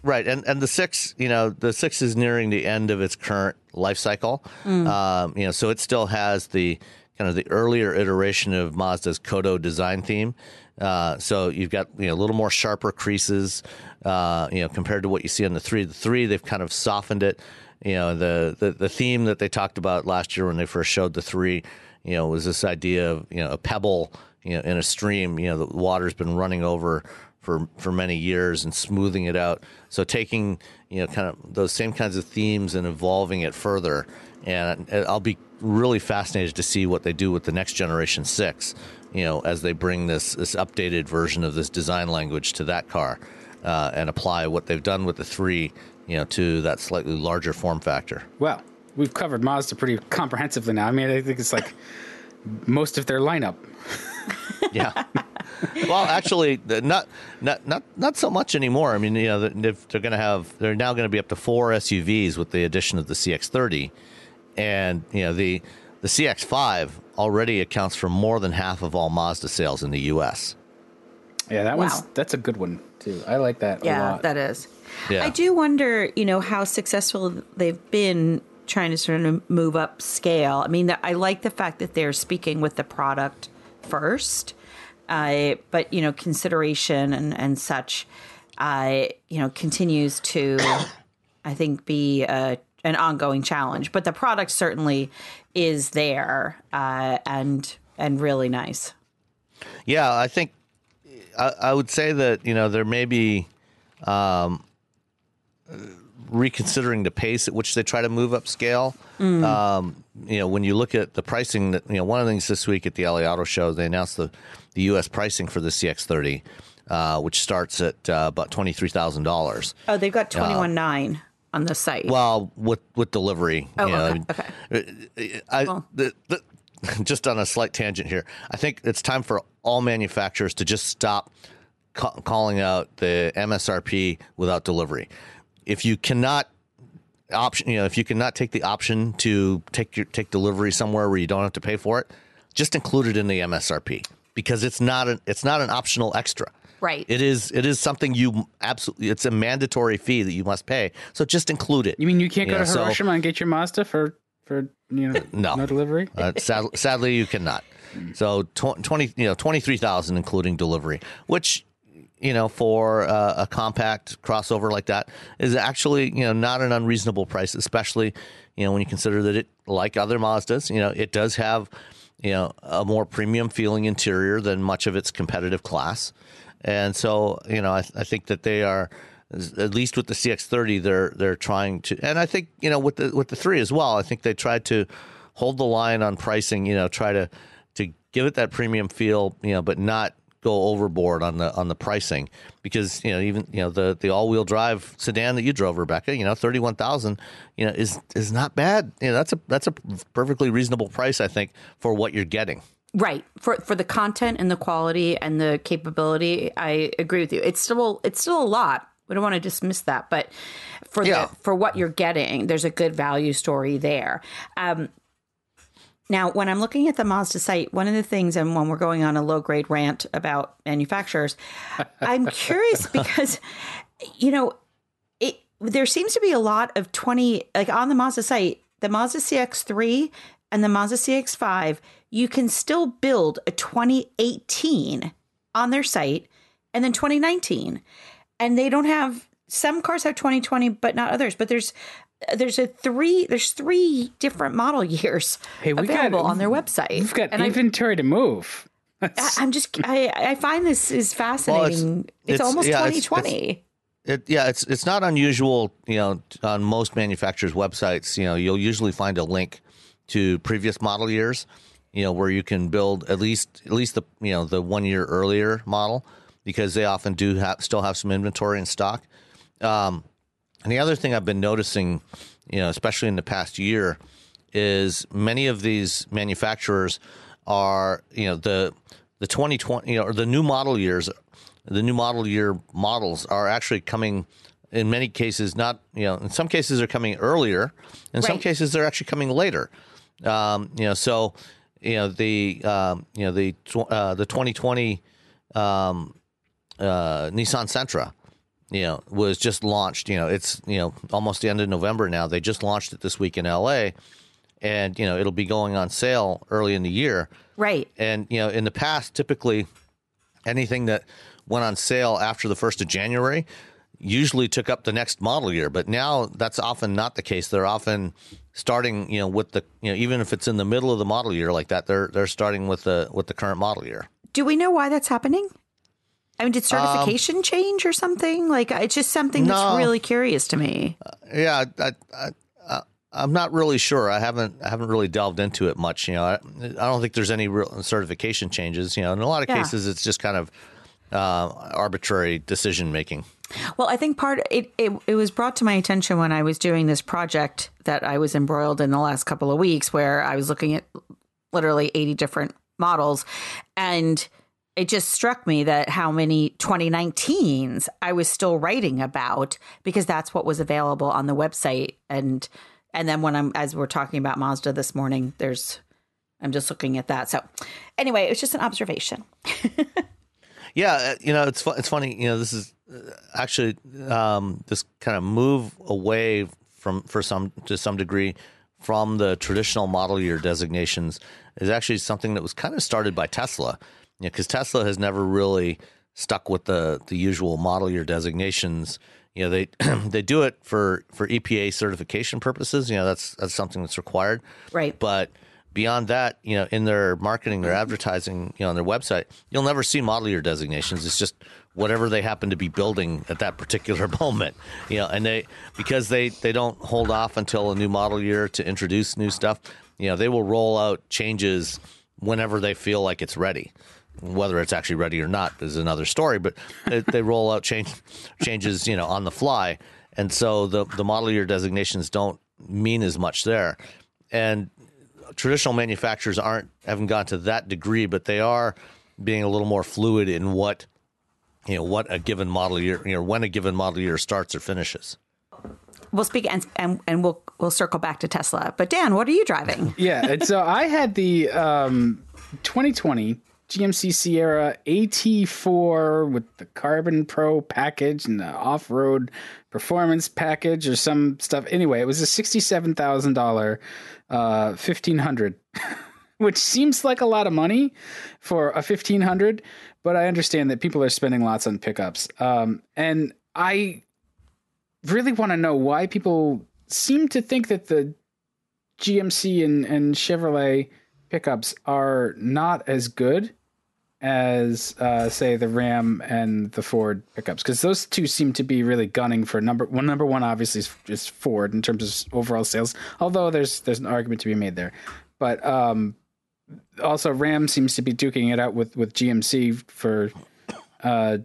Right, and and the six, you know, the six is nearing the end of its current life cycle. Um, you know, so it still has the kind of the earlier iteration of Mazda's Kodo design theme. Uh, so you've got you know a little more sharper creases, uh, you know, compared to what you see on the three. The three they've kind of softened it. You know, the, the the theme that they talked about last year when they first showed the three, you know, was this idea of you know a pebble, you know, in a stream. You know, the water's been running over for for many years and smoothing it out. So taking you know kind of those same kinds of themes and evolving it further. And I'll be really fascinated to see what they do with the next generation six, you know, as they bring this this updated version of this design language to that car uh, and apply what they've done with the three, you know, to that slightly larger form factor. Well, we've covered Mazda pretty comprehensively now. I mean, I think it's like most of their lineup. Yeah. well, actually, not not not not so much anymore. I mean, you know, they're, they're going to have they're now going to be up to four SUVs with the addition of the CX-30, and you know the the CX-5 already accounts for more than half of all Mazda sales in the U.S. Yeah, that one's that's a good one too. I like that a Yeah, lot. that is. Yeah. I do wonder, you know, how successful they've been trying to sort of move up scale. I mean, I like the fact that they're speaking with the product first, uh, but you know, consideration and and such, uh, you know, continues to, I think, be a, an ongoing challenge. But the product certainly is there uh, and and really nice. Yeah, I think I, I would say that you know there may be um, reconsidering the pace at which they try to move up scale. Um, you know, when you look at the pricing, that you know, one of the things this week at the LA Auto Show, they announced the the U.S. pricing for the CX30, uh, which starts at uh, about twenty three thousand dollars. Oh, they've got twenty one nine on the site. Well, with with delivery. Oh, you know, okay, I mean, I, the, the, just on a slight tangent here, I think it's time for all manufacturers to just stop ca- calling out the MSRP without delivery. If you cannot option, you know, if you cannot take the option to take your take delivery somewhere where you don't have to pay for it, just include it in the MSRP because it's not an it's not an optional extra. Right. It is it is something you absolutely it's a mandatory fee that you must pay. So just include it. You mean you can't go Yeah, to so- Hiroshima and get your Mazda for for you know No. no delivery? Uh, sad, sadly, you cannot. So tw- twenty, you know, twenty three thousand, including delivery, which you know for uh, a compact crossover like that is actually you know not an unreasonable price, especially you know when you consider that it, like other Mazdas, you know, it does have you know a more premium feeling interior than much of its competitive class, and so you know I, I think that they are at least with the CX30 they're they're trying to and I think you know with the with the 3 as well I think they tried to hold the line on pricing you know try to to give it that premium feel you know but not go overboard on the on the pricing because you know even you know the the all-wheel drive sedan that you drove Rebecca you know 31,000 you know is is not bad you know that's a that's a perfectly reasonable price I think for what you're getting Right. For for the content and the quality and the capability, I agree with you. It's still it's still a lot. We don't want to dismiss that, but for Yeah. the, for what you're getting, there's a good value story there. Um, now, when I'm looking at the Mazda site, one of the things, and when we're going on a low grade rant about manufacturers, I'm curious because, you know, it there seems to be a lot of 20 like on the Mazda site, the Mazda CX3 and the Mazda CX5, you can still build a 2018 on their site and then 2019. And they don't have some cars have 2020 but not others, but there's there's a three there's three different model years Hey, we got- available on their website. We've got and I- inventory to move. I, I'm just I, I find this is fascinating. it's, it's- almost yeah, it's- 2020. It, yeah, it's it's not unusual, you know, on most manufacturers' websites. You know, you'll usually find a link to previous model years, you know, where you can build at least at least the you know the one year earlier model because they often do have still have some inventory in stock. Um, and the other thing I've been noticing, you know, especially in the past year, is many of these manufacturers are, you know, the the 2020, you know, or the new model years, the new model year models are actually coming. In many cases, not you know, in some cases they're coming earlier. In some cases, they're actually coming later. Um, you know, so you know the um, you know the uh, the 2020 um, uh, Nissan Sentra, you know, was just launched. You know, it's you know almost the end of November now. They just launched it this week in LA, and you know it'll be going on sale early in the year. Right. And you know, in the past, typically anything that went on sale after the first of January usually took up the next model year. But now that's often not the case. They're often starting, you know, with the you know even if it's in the middle of the model year like that, they're they're starting with the with the current model year. Do we know why that's happening? I mean, did certification change or something? Like, it's just something No. that's really curious to me. Yeah, I, I, I'm not really sure. I haven't I haven't really delved into it much. You know, I, I don't think there's any real certification changes. You know, in a lot of Yeah. cases, it's just kind of uh, arbitrary decision making. Well, I think part it, it it was brought to my attention when I was doing this project that I was embroiled in the last couple of weeks, where I was looking at literally eighty different models, and it just struck me that how many 2019s I was still writing about because that's what was available on the website, and and then when I'm as we're talking about Mazda this morning, there's I'm just looking at that. So anyway, it was just an observation. Yeah, uh, you know, it's it's funny. You know, this is uh, actually um, this kind of move away from for some to some degree from the traditional model year designations is actually something that was kind of started by Tesla. Know, because Tesla has never really stuck with the the usual model year designations. You know, they they do it for for EPA certification purposes. You know, that's that's something that's required. Right. But beyond that, you know, in their marketing, their advertising, you know, on their website, you'll never see model year designations. It's just whatever they happen to be building at that particular moment. You know, and they because they they don't hold off until a new model year to introduce new stuff. You know, they will roll out changes whenever they feel like it's ready. Whether it's actually ready or not is another story, but they, they roll out change changes, you know, on the fly, and so the the model year designations don't mean as much there. And traditional manufacturers aren't haven't gone to that degree, but they are being a little more fluid in what you know what a given model year you know when a given model year starts or finishes. We'll speak and and, and we'll we'll circle back to Tesla. But Dan, what are you driving? Yeah, and so I had the um, 2020 GMC Sierra AT4 with the Carbon Pro package and the off-road performance package or some stuff. Anyway, it was a sixty-seven thousand dollar uh, fifteen hundred, which seems like a lot of money for a fifteen hundred, but I understand that people are spending lots on pickups. Um, and I really want to know why people seem to think that the GMC and, and Chevrolet pickups are not as good as uh, say the Ram and the Ford pickups because those two seem to be really gunning for number one. Number one obviously is, is Ford in terms of overall sales, although there's there's an argument to be made there. But um, also Ram seems to be duking it out with with GMC for uh,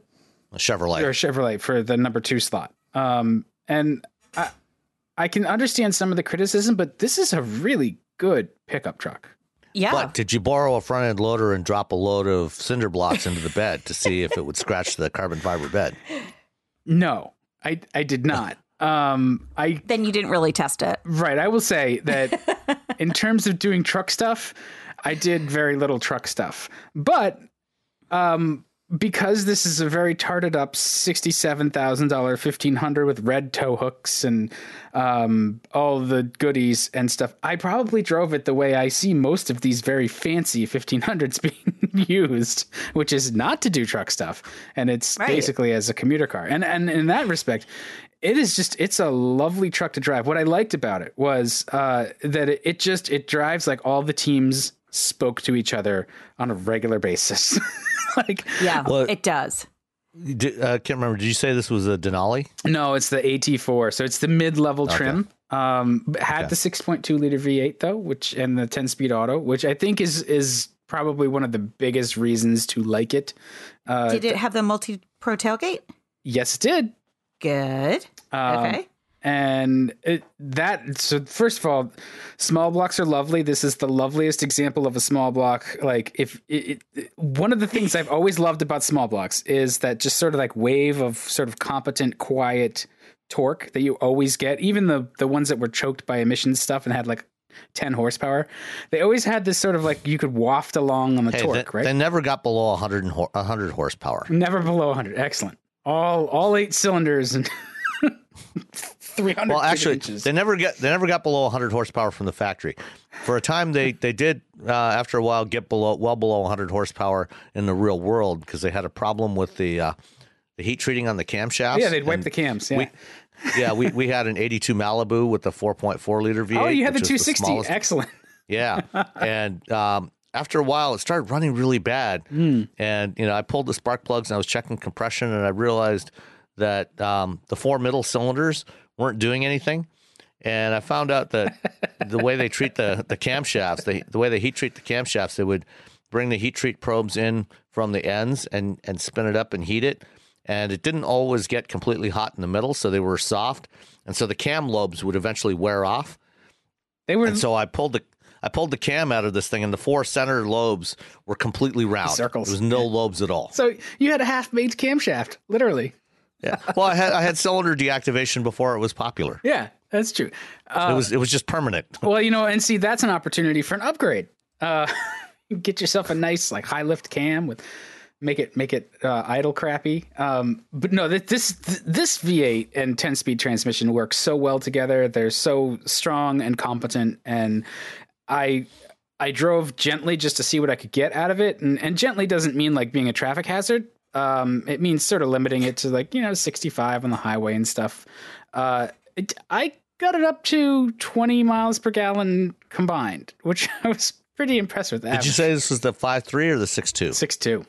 Chevrolet. or Chevrolet for the number two slot. Um, and I, I can understand some of the criticism, but this is a really good pickup truck. Yeah. But did you borrow a front end loader and drop a load of cinder blocks into the bed to see if it would scratch the carbon fiber bed? No, I I did not. Um, I then you didn't really test it. right. I will say that in terms of doing truck stuff, I did very little truck stuff, but um, because this is a very tarted up sixty-seven thousand dollar fifteen hundred with red tow hooks and um, all the goodies and stuff, I probably drove it the way I see most of these very fancy fifteen hundreds being used, which is not to do truck stuff, and it's Right. basically as a commuter car. And and in that respect, it is just it's a lovely truck to drive. What I liked about it was uh, that it, it just it drives like all the teams spoke to each other on a regular basis. like Yeah, Well- it does. Did, uh, can't remember. Did you say this was a Denali? no, it's the AT4, so it's the mid-level trim. Um, had the 6.2 liter V8 though, which and the 10-speed auto, which I think is is probably one of the biggest reasons to like it. Uh, Did it have the multi pro tailgate? yes, it did. Good. Um, okay. And it, that so first of all small blocks are lovely. This is the loveliest example of a small block. Like if it, it, one of the things i've always loved about small blocks is that just sort of like wave of sort of competent quiet torque that you always get. Even the the ones that were choked by emissions stuff and had like 10 horsepower they always had this sort of like you could waft along on the Hey, torque they, right? they never got below 100, and 100 horsepower. never below 100 excellent. All all eight cylinders and 300 Well, actually, inches. they never get they never got below 100 horsepower from the factory. For a time, they they did uh, after a while get below well below 100 horsepower in the real world because they had a problem with the uh, the heat treating on the camshafts. Yeah, they'd wipe the cams. Yeah. we- yeah, we, we had an 82 Malibu with the 4.4 liter V8. oh, you had the 260. smallest- Excellent. Yeah, and um, after a while, it started running really bad. And you know, I pulled the spark plugs and I was checking compression, and I realized that um, the four middle cylinders weren't doing anything. and I found out that the way they treat the the camshafts, they, the way they heat treat the camshafts, they would bring the heat treat probes in from the ends and and spin it up and heat it, and it didn't always get completely hot in the middle, so they were soft, and so the cam lobes would eventually wear off. They were And so I pulled the I pulled the cam out of this thing, and the four center lobes were completely round. Circles. There was no lobes at all. so you had a half baked camshaft, literally. Yeah. Well, I had I had cylinder deactivation before it was popular. Yeah, that's true. it was it was just permanent. Well, you know, and see, that's an opportunity for an upgrade. Uh, get yourself a nice like high lift cam with make it make it uh, idle crappy. Um, but no, th- this th- this V8 and 10 speed transmission work so well together. They're so strong and competent, and I I drove gently just to see what I could get out of it, and and gently doesn't mean like being a traffic hazard. Um, it means sort of limiting it to like you know 65 on the highway and stuff. Uh, it, I got it up to 20 miles per gallon combined, which I was pretty impressed with. Did you say this was the five three or the six two? six two?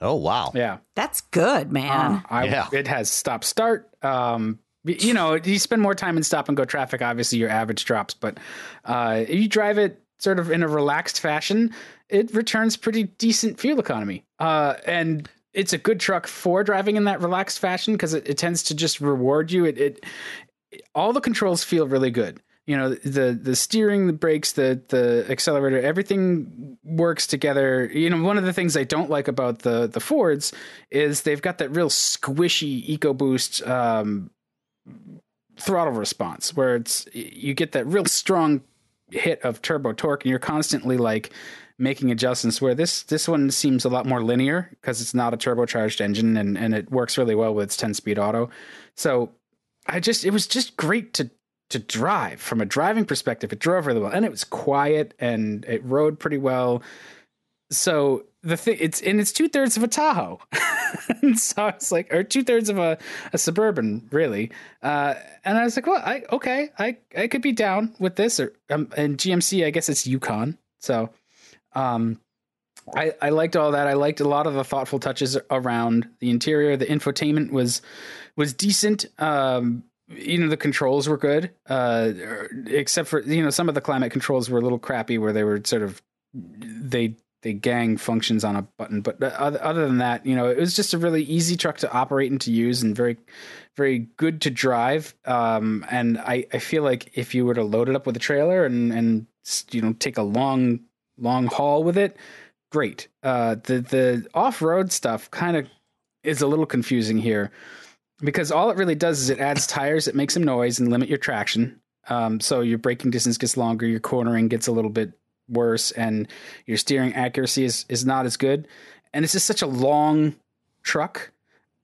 Oh wow. Yeah, That's good, man. I, Yeah. it has stop start. Um, you know, you spend more time in stop and go traffic. Obviously, your average drops, but uh, if you drive it sort of in a relaxed fashion, it returns pretty decent fuel economy. Uh, and it's a good truck for driving in that relaxed fashion because it, it tends to just reward you. It, it all the controls feel really good. You know, the the steering, the brakes, the the accelerator, everything works together. You know, one of the things I don't like about the the Fords is they've got that real squishy EcoBoost um, throttle response, where it's you get that real strong hit of turbo torque, and you're constantly like making adjustments. Where this this one seems a lot more linear because it's not a turbocharged engine, and and it works really well with its 10 speed auto. So I just it was just great to to drive from a driving perspective. It drove really well, and it was quiet, and it rode pretty well. So the thing it's and it's two thirds of a Tahoe, so it's like or two thirds of a, a suburban really. Uh, and I was like, well, I okay, I I could be down with this. Or um, and GMC, I guess it's Yukon. So, um, I, I liked all that. I liked a lot of the thoughtful touches around the interior. The infotainment was was decent. Um, you know, the controls were good, uh, except for you know some of the climate controls were a little crappy, where they were sort of they they gang functions on a button. But other, other than that, you know, it was just a really easy truck to operate and to use, and very very good to drive. Um, and I I feel like if you were to load it up with a trailer and and you know take a long long haul with it great. Uh, the the off road stuff kind of is a little confusing here because all it really does is it adds tires that make some noise and limit your traction. Um, so your braking distance gets longer, your cornering gets a little bit worse, and your steering accuracy is is not as good. And it's just such a long truck.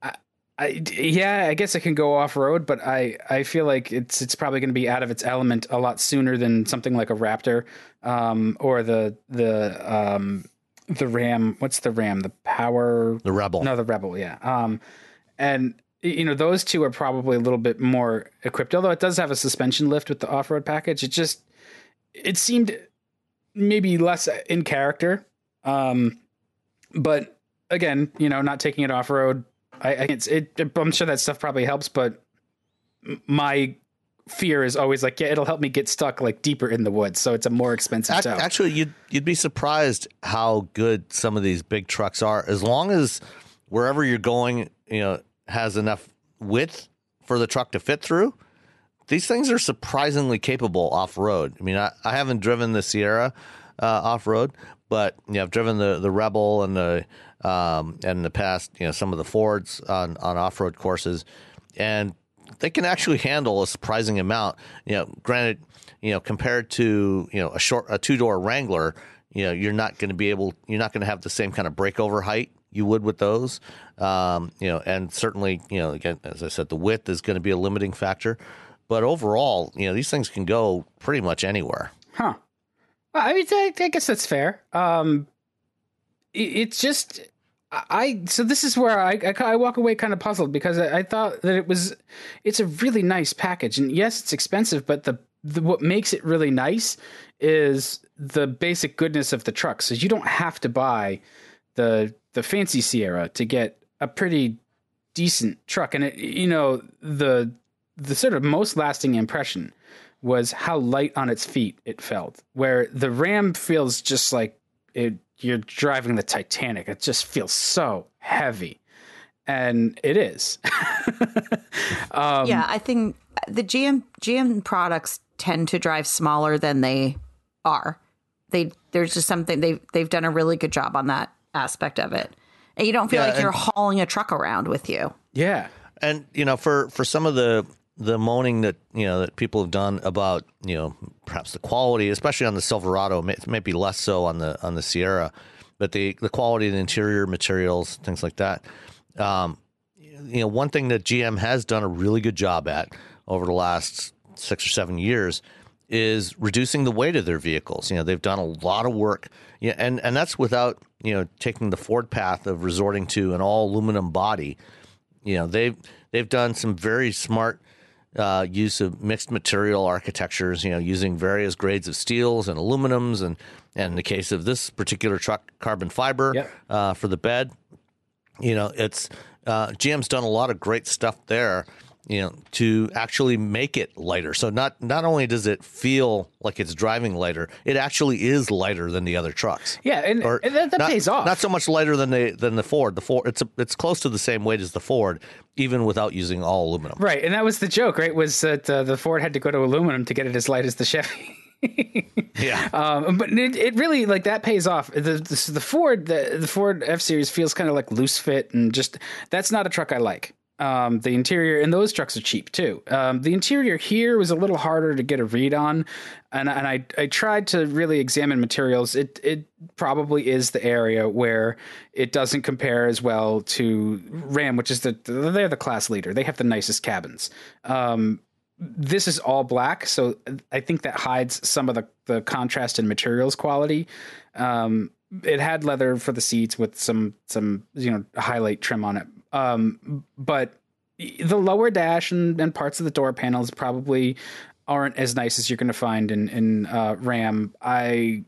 I, I yeah, I guess it can go off road, but I I feel like it's it's probably going to be out of its element a lot sooner than something like a Raptor um, or the the um, the Ram. What's the Ram? The Power. The Rebel. No, the Rebel. Yeah. Um, and you know those two are probably a little bit more equipped. Although it does have a suspension lift with the off road package. It just it seemed maybe less in character. Um, but again, you know, not taking it off road. I, I it's it. I'm sure that stuff probably helps, but my fear is always like, yeah, it'll help me get stuck like deeper in the woods. So it's a more expensive Ac- tow. Actually, you'd you'd be surprised how good some of these big trucks are. As long as wherever you're going, you know, has enough width for the truck to fit through. These things are surprisingly capable off road. I mean, I, I haven't driven the Sierra uh, off road, but you know, I've driven the the Rebel and the um, and in the past, you know, some of the Fords on on off road courses, and they can actually handle a surprising amount. You know, granted, you know, compared to you know a short a two door Wrangler, you know, you're not going to be able, you're not going to have the same kind of breakover height you would with those. Um, you know, and certainly, you know, again, as I said, the width is going to be a limiting factor. But overall, you know, these things can go pretty much anywhere. Huh. I mean, I, guess that's fair. Um, it, it's just I. So this is where I, I I walk away kind of puzzled because I, I thought that it was it's a really nice package, and yes, it's expensive, but the, the what makes it really nice is the basic goodness of the truck. So you don't have to buy the the fancy Sierra to get a pretty decent truck, and it you know the the sort of most lasting impression was how light on its feet it felt. Where the Ram feels just like it, you're driving the Titanic. It just feels so heavy, and it is. um, yeah, I think the GM GM products tend to drive smaller than they are. They there's just something they've they've done a really good job on that aspect of it, and you don't feel yeah, like you're hauling a truck around with you. Yeah, and you know for for some of the the moaning that you know that people have done about you know perhaps the quality, especially on the Silverado, maybe less so on the on the Sierra, but the the quality of the interior materials, things like that. Um, you know, one thing that GM has done a really good job at over the last six or seven years is reducing the weight of their vehicles. You know, they've done a lot of work, yeah, and and that's without you know taking the Ford path of resorting to an all aluminum body. You know, they've they've done some very smart uh, use of mixed material architectures. You know, using various grades of steels and aluminums, and and in the case of this particular truck, carbon fiber yep. uh, for the bed. You know, it's uh, GM's done a lot of great stuff there you know, to actually make it lighter. So not not only does it feel like it's driving lighter, it actually is lighter than the other trucks. Yeah, and, or and that, that not, pays off. Not so much lighter than the than the Ford. The Ford it's a, it's close to the same weight as the Ford, even without using all aluminum. Right, and that was the joke, right? Was that uh, the Ford had to go to aluminum to get it as light as the Chevy. yeah, um, but it, it really like that pays off. The the, the Ford the, the Ford F Series feels kind of like loose fit and just that's not a truck I like. Um, the interior and those trucks are cheap too. Um, the interior here was a little harder to get a read on, and, and I I tried to really examine materials. It it probably is the area where it doesn't compare as well to Ram, which is the they're the class leader. They have the nicest cabins. Um, this is all black, so I think that hides some of the the contrast in materials quality. Um, it had leather for the seats with some some you know highlight trim on it um, but the lower dash and, and, parts of the door panels probably aren't as nice as you're going to find in in uh, Ram. I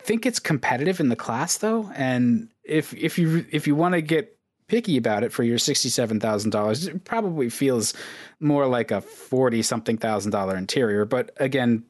think it's competitive in the class though, and if if you if you want to get picky about it for your sixty-seven thousand dollars, it probably feels more like a forty something thousand dollar interior. But again,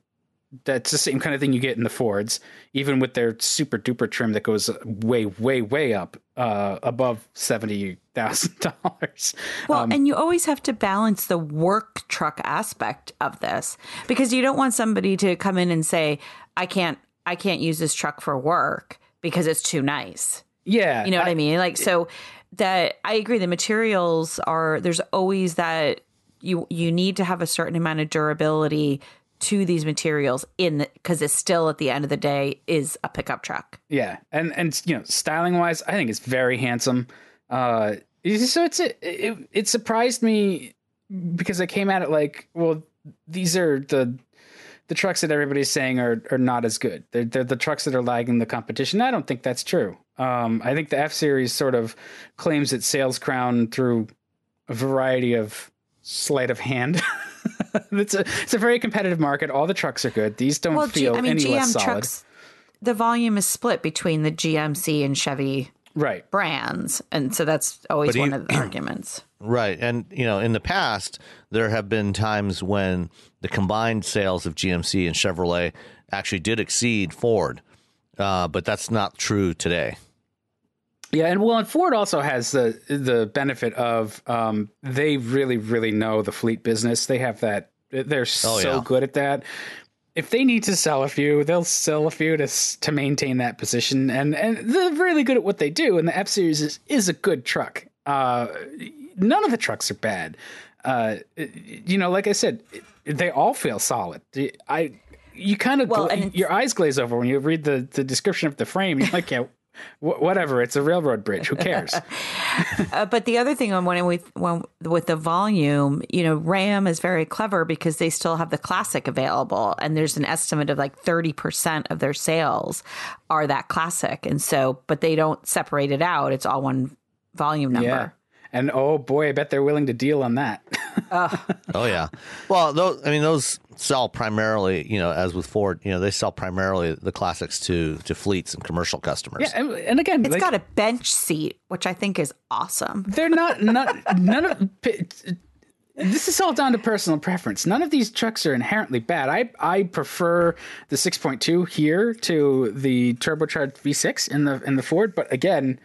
that's the same kind of thing you get in the Fords, even with their super duper trim that goes way, way, way up uh, above seventy thousand dollars. Well, um, and you always have to balance the work truck aspect of this because you don't want somebody to come in and say, "I can't, I can't use this truck for work because it's too nice." Yeah, you know what I, I mean. Like so, that I agree. The materials are there's always that you you need to have a certain amount of durability to these materials in because it's still at the end of the day is a pickup truck. Yeah, and and you know styling wise, I think it's very handsome. Uh, so it's it, it, it surprised me because I came at it like, well, these are the the trucks that everybody's saying are are not as good. They're they're the trucks that are lagging the competition. I don't think that's true. Um, I think the F series sort of claims its sales crown through a variety of sleight of hand. it's a it's a very competitive market. All the trucks are good. These don't well, feel G- I mean, any GM less solid. Trucks, the volume is split between the GMC and Chevy right brands, and so that's always but one of the arguments. Right, and you know, in the past, there have been times when the combined sales of GMC and Chevrolet actually did exceed Ford, uh, but that's not true today. Yeah, and well, and Ford also has the the benefit of um, they really, really know the fleet business. They have that; they're oh, so yeah. good at that. If they need to sell a few, they'll sell a few to to maintain that position, and and they're really good at what they do. And the F Series is is a good truck. Uh, none of the trucks are bad. Uh, you know, like I said, they all feel solid. I you kind of well, your eyes glaze over when you read the the description of the frame. You're like, yeah whatever it's a railroad bridge who cares? Uh, but the other thing i'm wondering with when, with the volume you know ram is very clever because they still have the classic available and there's an estimate of like 30% of their sales are that classic and so but they don't separate it out. It's all one volume number. Yeah. And oh boy, I bet they're willing to deal on that. uh. Oh yeah. Well, those I mean those sell primarily, you know, as with Ford, you know, they sell primarily the classics to to fleets and commercial customers. Yeah, and, and again, it's like, got a bench seat, which I think is awesome. They're not not none of this is all down to personal preference. None of these trucks are inherently bad. I I prefer the 6.2 here to the turbocharged V6 in the in the Ford, but again,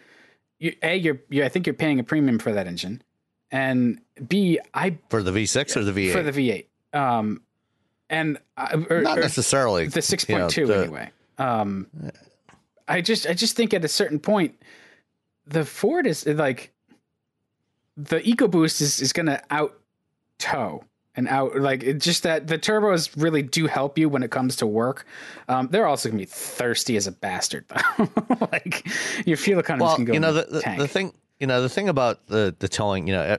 you, a you're you, I think you're paying a premium for that engine, and b I for the V6 or the V8 for the V8. Um, and I, or, not necessarily the 6.2 know, the- anyway. Um, I just I just think at a certain point, the Ford is like the EcoBoost is is going to out tow and out like it just that the turbos really do help you when it comes to work. Um, they're also going to be thirsty as a bastard though. like your fuel economy well, can go you know the, the, the, thing you know the thing about the the towing you know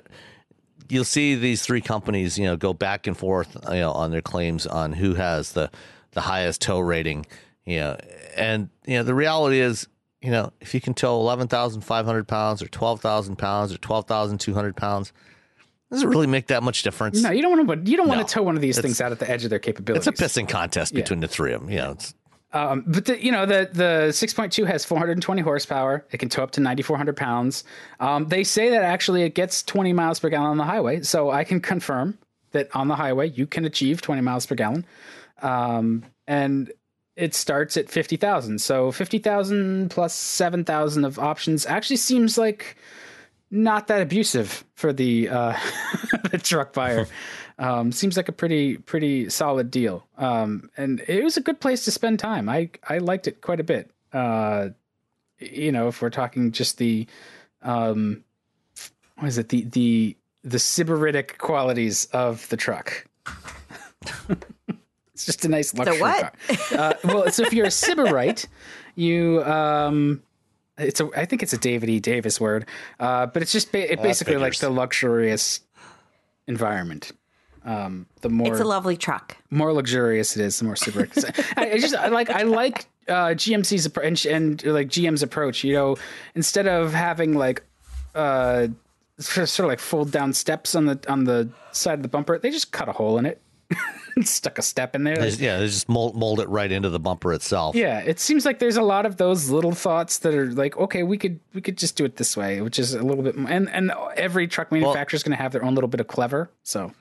you'll see these three companies you know go back and forth you know on their claims on who has the the highest tow rating you know and you know the reality is you know if you can tow 11,500 pounds or 12,000 pounds or 12,200 pounds does it really make that much difference no, you don't want to. You don't want to tow one of these It's- things out at the edge of their capabilities. it's a pissing contest between the three of them Yeah. Um, but the, you know the the 6.2 has 420 horsepower. It can tow up to 9,400 pounds. Um, they say that actually it gets 20 miles per gallon on the highway, so I can confirm that on the highway you can achieve 20 miles per gallon. Um, and it starts at 50,000. So 50,000 plus 7,000 of options actually seems like not that abusive for the uh, the truck buyer. Um, seems like a pretty pretty solid deal. Um, and it was a good place to spend time. I I liked it quite a bit. Uh, you know, if we're talking just the um, what is it the the the sybaritic qualities of the truck. it's just a nice luxury what? car. Uh, well, so if you're a sybarite, you um, it's a I think it's a David E. Davis word, uh, but it's just ba- it basically like the luxurious environment. Um, the more It's a lovely truck. more luxurious it is, the more super. I, I just I like I like uh, GMC's approach and, and like GM's approach. You know, instead of having like uh sort of like fold down steps on the on the side of the bumper, they just cut a hole in it, stuck a step in there. They yeah, they just mold, mold it right into the bumper itself. Yeah, it seems like there's a lot of those little thoughts that are like, okay, we could we could just do it this way, which is a little bit, and and every truck manufacturer is going to have their own little bit of clever. So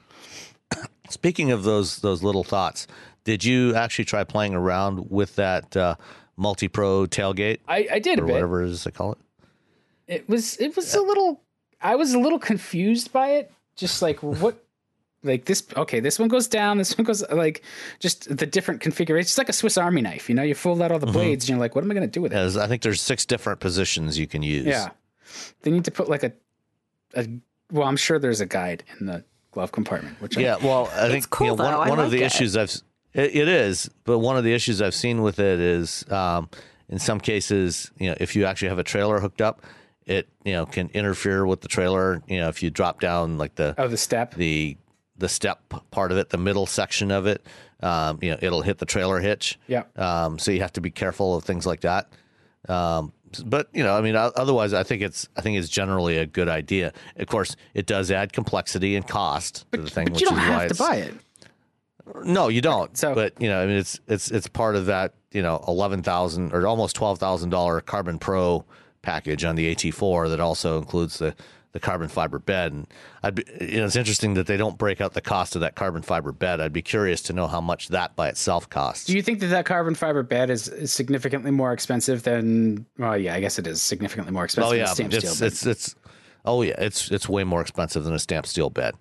Speaking of those those little thoughts, did you actually try playing around with that uh, MultiPro tailgate I, I did a or bit. whatever it is they call it? it was it was a little i was a little confused by it just like what like this okay this one goes down this one goes like just the different configurations it's like a swiss army knife you know you fold out all the blades and you're like what am i going to do with it As I think there's six different positions you can use. yeah they need to put like a, a well i'm sure there's a guide in the glove compartment which I- Yeah, well, I think cool, you know, one, though. I one of the it. issues I've it, it is, but one of the issues I've seen with it is, um, in some cases, you know, if you actually have a trailer hooked up, it you know can interfere with the trailer. You know, if you drop down like the oh the step the the step part of it, the middle section of it, um, you know, it'll hit the trailer hitch. Yeah. Um, so you have to be careful of things like that. Um, but you know, I mean, otherwise, I think it's I think it's generally a good idea. Of course, it does add complexity and cost to the thing, but which you don't is why have to buy it No, you don't. So- but you know, I mean, it's it's it's part of that you know eleven thousand or almost twelve thousand dollar Carbon Pro package on the AT4 that also includes the the carbon fiber bed. And I'd be, you know, it's interesting that they don't break out the cost of that carbon fiber bed. I'd be curious to know how much that by itself costs. do you think that that carbon fiber bed is, is significantly more expensive than well yeah i guess it is significantly more expensive Oh than yeah, stamped it's steel bed. it's it's oh yeah, it's it's way more expensive than a stamped steel bed.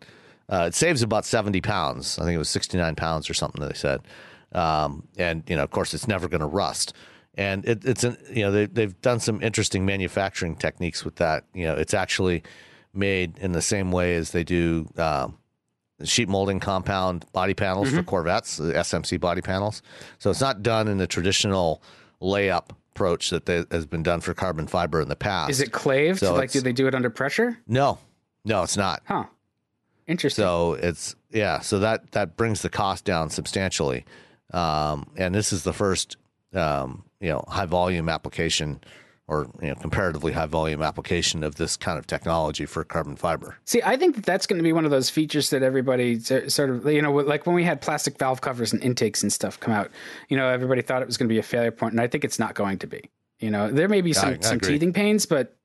Uh, it saves about seventy pounds. I think it was sixty nine pounds or something that they said. Um, and you know, of course, it's never going to rust. And it, it's an you know they they've done some interesting manufacturing techniques with that. You know, it's actually made in the same way as they do. Um, sheet molding compound body panels Mm-hmm. for Corvettes, the SMC body panels. So it's not done in the traditional layup approach that they, has been done for carbon fiber in the past. is it claved So like do they do it under pressure No, no, it's not. huh interesting So it's yeah. So that that brings the cost down substantially. Um, and this is the first um, you know high volume application or you know comparatively high volume application of this kind of technology for carbon fiber. See, I think that that's going to be one of those features that everybody sort of, you know, like when we had plastic valve covers and intakes and stuff come out, you know, everybody thought it was going to be a failure point, and I think it's not going to be. You know, there may be some, I some agree. teething pains, but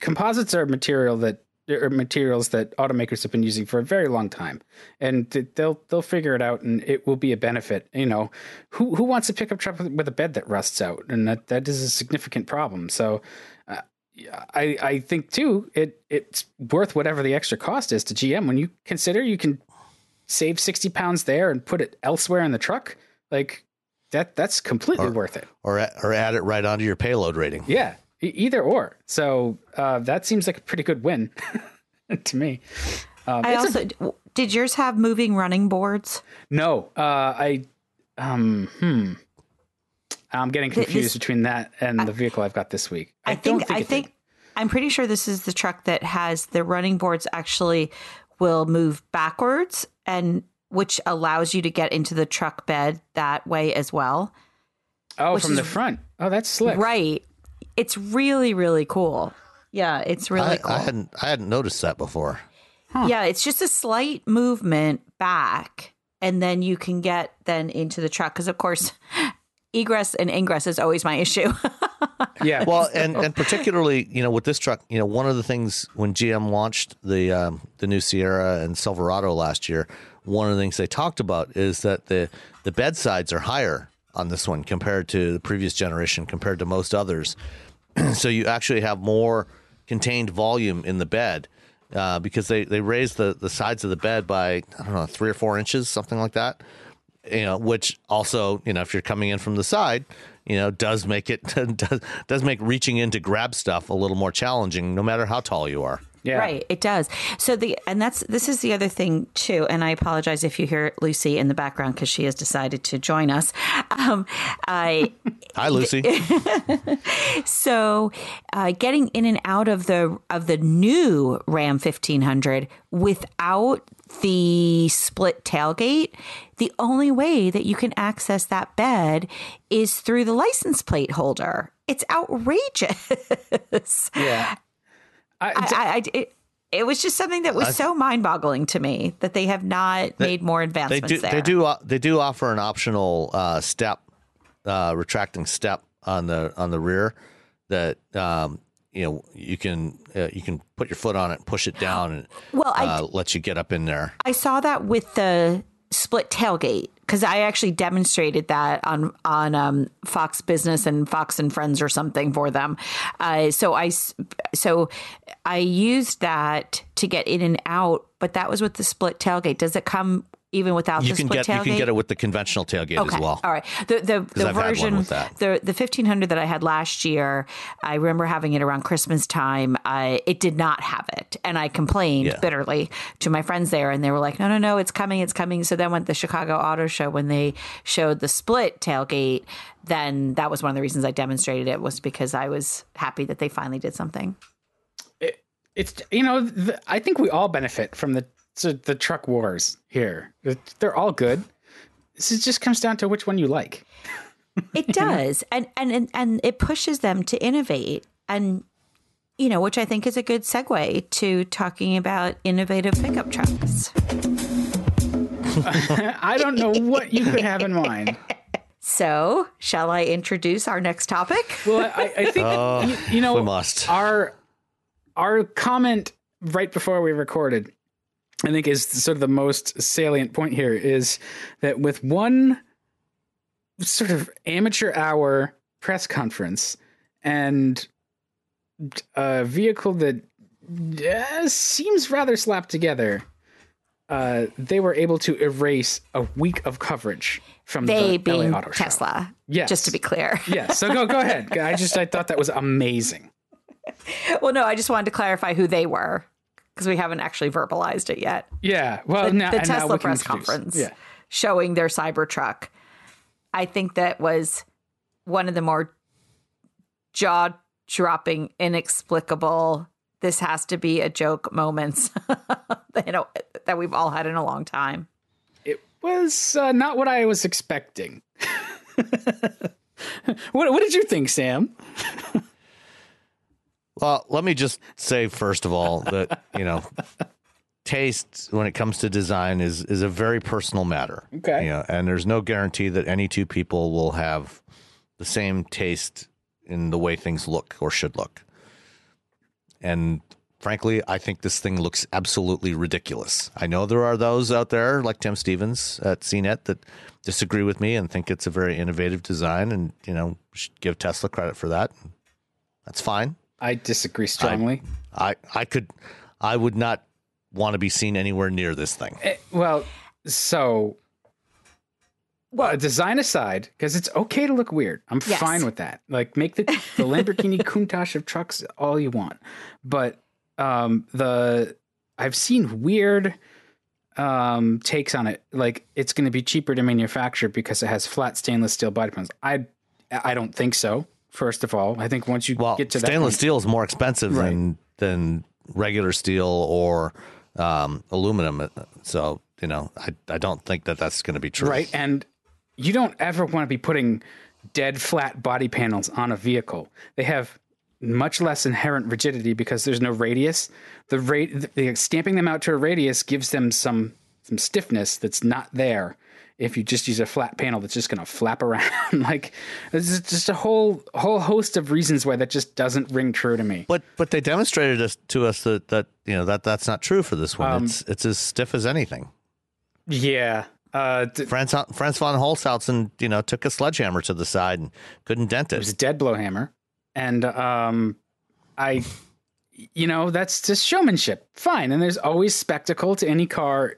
composites are a material that or materials that automakers have been using for a very long time, and they'll they'll figure it out, and it will be a benefit. You know, who who wants a pickup truck with a bed that rusts out, and that that is a significant problem. So. Uh, I, I think too it it's worth whatever the extra cost is to GM when you consider you can save 60 pounds there and put it elsewhere in the truck like that that's completely or, worth it or or add it right onto your payload rating yeah either or so uh, that seems like a pretty good win to me um, i also a, did yours have moving running boards no uh, i um hmm i'm getting confused this, between that and I, the vehicle i've got this week i, I think, think i think did. i'm pretty sure this is the truck that has the running boards actually will move backwards and which allows you to get into the truck bed that way as well. Oh, from is, the front. Oh, that's slick. Right. It's really really cool. Yeah, it's really I, cool. I hadn't I hadn't noticed that before. Huh. Yeah, it's just a slight movement back and then you can get then into the truck cuz of course egress and ingress is always my issue. yeah. Well, and and particularly, you know, with this truck, you know, one of the things when GM launched the um, the new Sierra and Silverado last year, one of the things they talked about is that the the bed sides are higher on this one compared to the previous generation, compared to most others. so you actually have more contained volume in the bed. Uh, because they, they raised the, the sides of the bed by I don't know three or four inches, something like that you know, which also, you know, if you're coming in from the side, you know, does make it does, does make reaching in to grab stuff a little more challenging, no matter how tall you are. Yeah. Right, it does. So the and that's this is the other thing too. And I apologize if you hear Lucy in the background because she has decided to join us. Um, I hi Lucy. so uh, getting in and out of the of the new Ram fifteen hundred without the split tailgate, the only way that you can access that bed is through the license plate holder. It's outrageous. Yeah. I, I, I it, it, was just something that was so mind-boggling to me that they have not they, made more advancements they do, there. They do. Uh, they do offer an optional uh, step, uh, retracting step on the on the rear that um, you know you can uh, you can put your foot on it, push it down, and well, I, uh, let you get up in there. I saw that with the split tailgate because I actually demonstrated that on on um, Fox Business and Fox and Friends or something for them. Uh, so I so I used that to get in and out, but that was with the split tailgate. Does it come even without you the can split get tailgate? you can get it with the conventional tailgate okay. as well. All right, the the, the version the the fifteen hundred that I had last year, I remember having it around Christmas time. I it did not have it, and I complained yeah. bitterly to my friends there, and they were like, "No, no, no, it's coming, it's coming." So then, when the Chicago Auto Show, when they showed the split tailgate, then that was one of the reasons I demonstrated it was because I was happy that they finally did something. It, it's you know the, I think we all benefit from the so the truck wars here. They're all good. This just comes down to which one you like. it does. And, and and and it pushes them to innovate and you know, which I think is a good segue to talking about innovative pickup trucks. I don't know what you could have in mind. So, shall I introduce our next topic? Well, I, I think uh, you, you, know we must. our our comment right before we recorded I think is sort of the most salient point here is that with one sort of amateur hour press conference and a vehicle that uh, seems rather slapped together, uh, they were able to erase a week of coverage from they the being LA Auto Tesla. Show. Yes, just to be clear. yes. So go go ahead. I just I thought that was amazing. Well, no, I just wanted to clarify who they were because we haven't actually verbalized it yet. Yeah. Well, the, now, the Tesla press conference yeah. showing their Cybertruck. I think that was one of the more jaw dropping, inexplicable, this has to be a joke moments you know, that we've all had in a long time. It was uh, not what I was expecting. what, what did you think, Sam? Well, let me just say first of all that you know, taste when it comes to design is is a very personal matter. Okay. You know, and there's no guarantee that any two people will have the same taste in the way things look or should look. And frankly, I think this thing looks absolutely ridiculous. I know there are those out there like Tim Stevens at CNET that disagree with me and think it's a very innovative design, and you know, should give Tesla credit for that. That's fine. I disagree strongly. I I could, I would not want to be seen anywhere near this thing. Eh, well, so well, design aside, because it's okay to look weird. I'm Yes. fine with that. Like, make the the Lamborghini Countach of trucks all you want, but um, the I've seen weird um takes on it. Like, it's going to be cheaper to manufacture because it has flat stainless steel body panels. I I don't think so. First of all, I think once you Well, get to that stainless point- steel is more expensive than than regular steel or um, aluminum. So you know, I I don't think that that's going to be true. Right. And you don't ever want to be putting dead flat body panels on a vehicle. They have much less inherent rigidity because there's no radius. The rate the, stamping them out to a radius gives them some some stiffness that's not there if you just use a flat panel that's just going to flap around. like there's just a whole whole host of reasons why that just doesn't ring true to me. But but they demonstrated us, to us that that you know that that's not true for this one. Um, it's it's as stiff as anything. Yeah. Uh, th- Franz Franz von Holzhausen, you know, took a sledgehammer to the side and couldn't dent It It was a dead blow hammer, and um, I, you know, that's just showmanship. Fine, and there's always spectacle to any car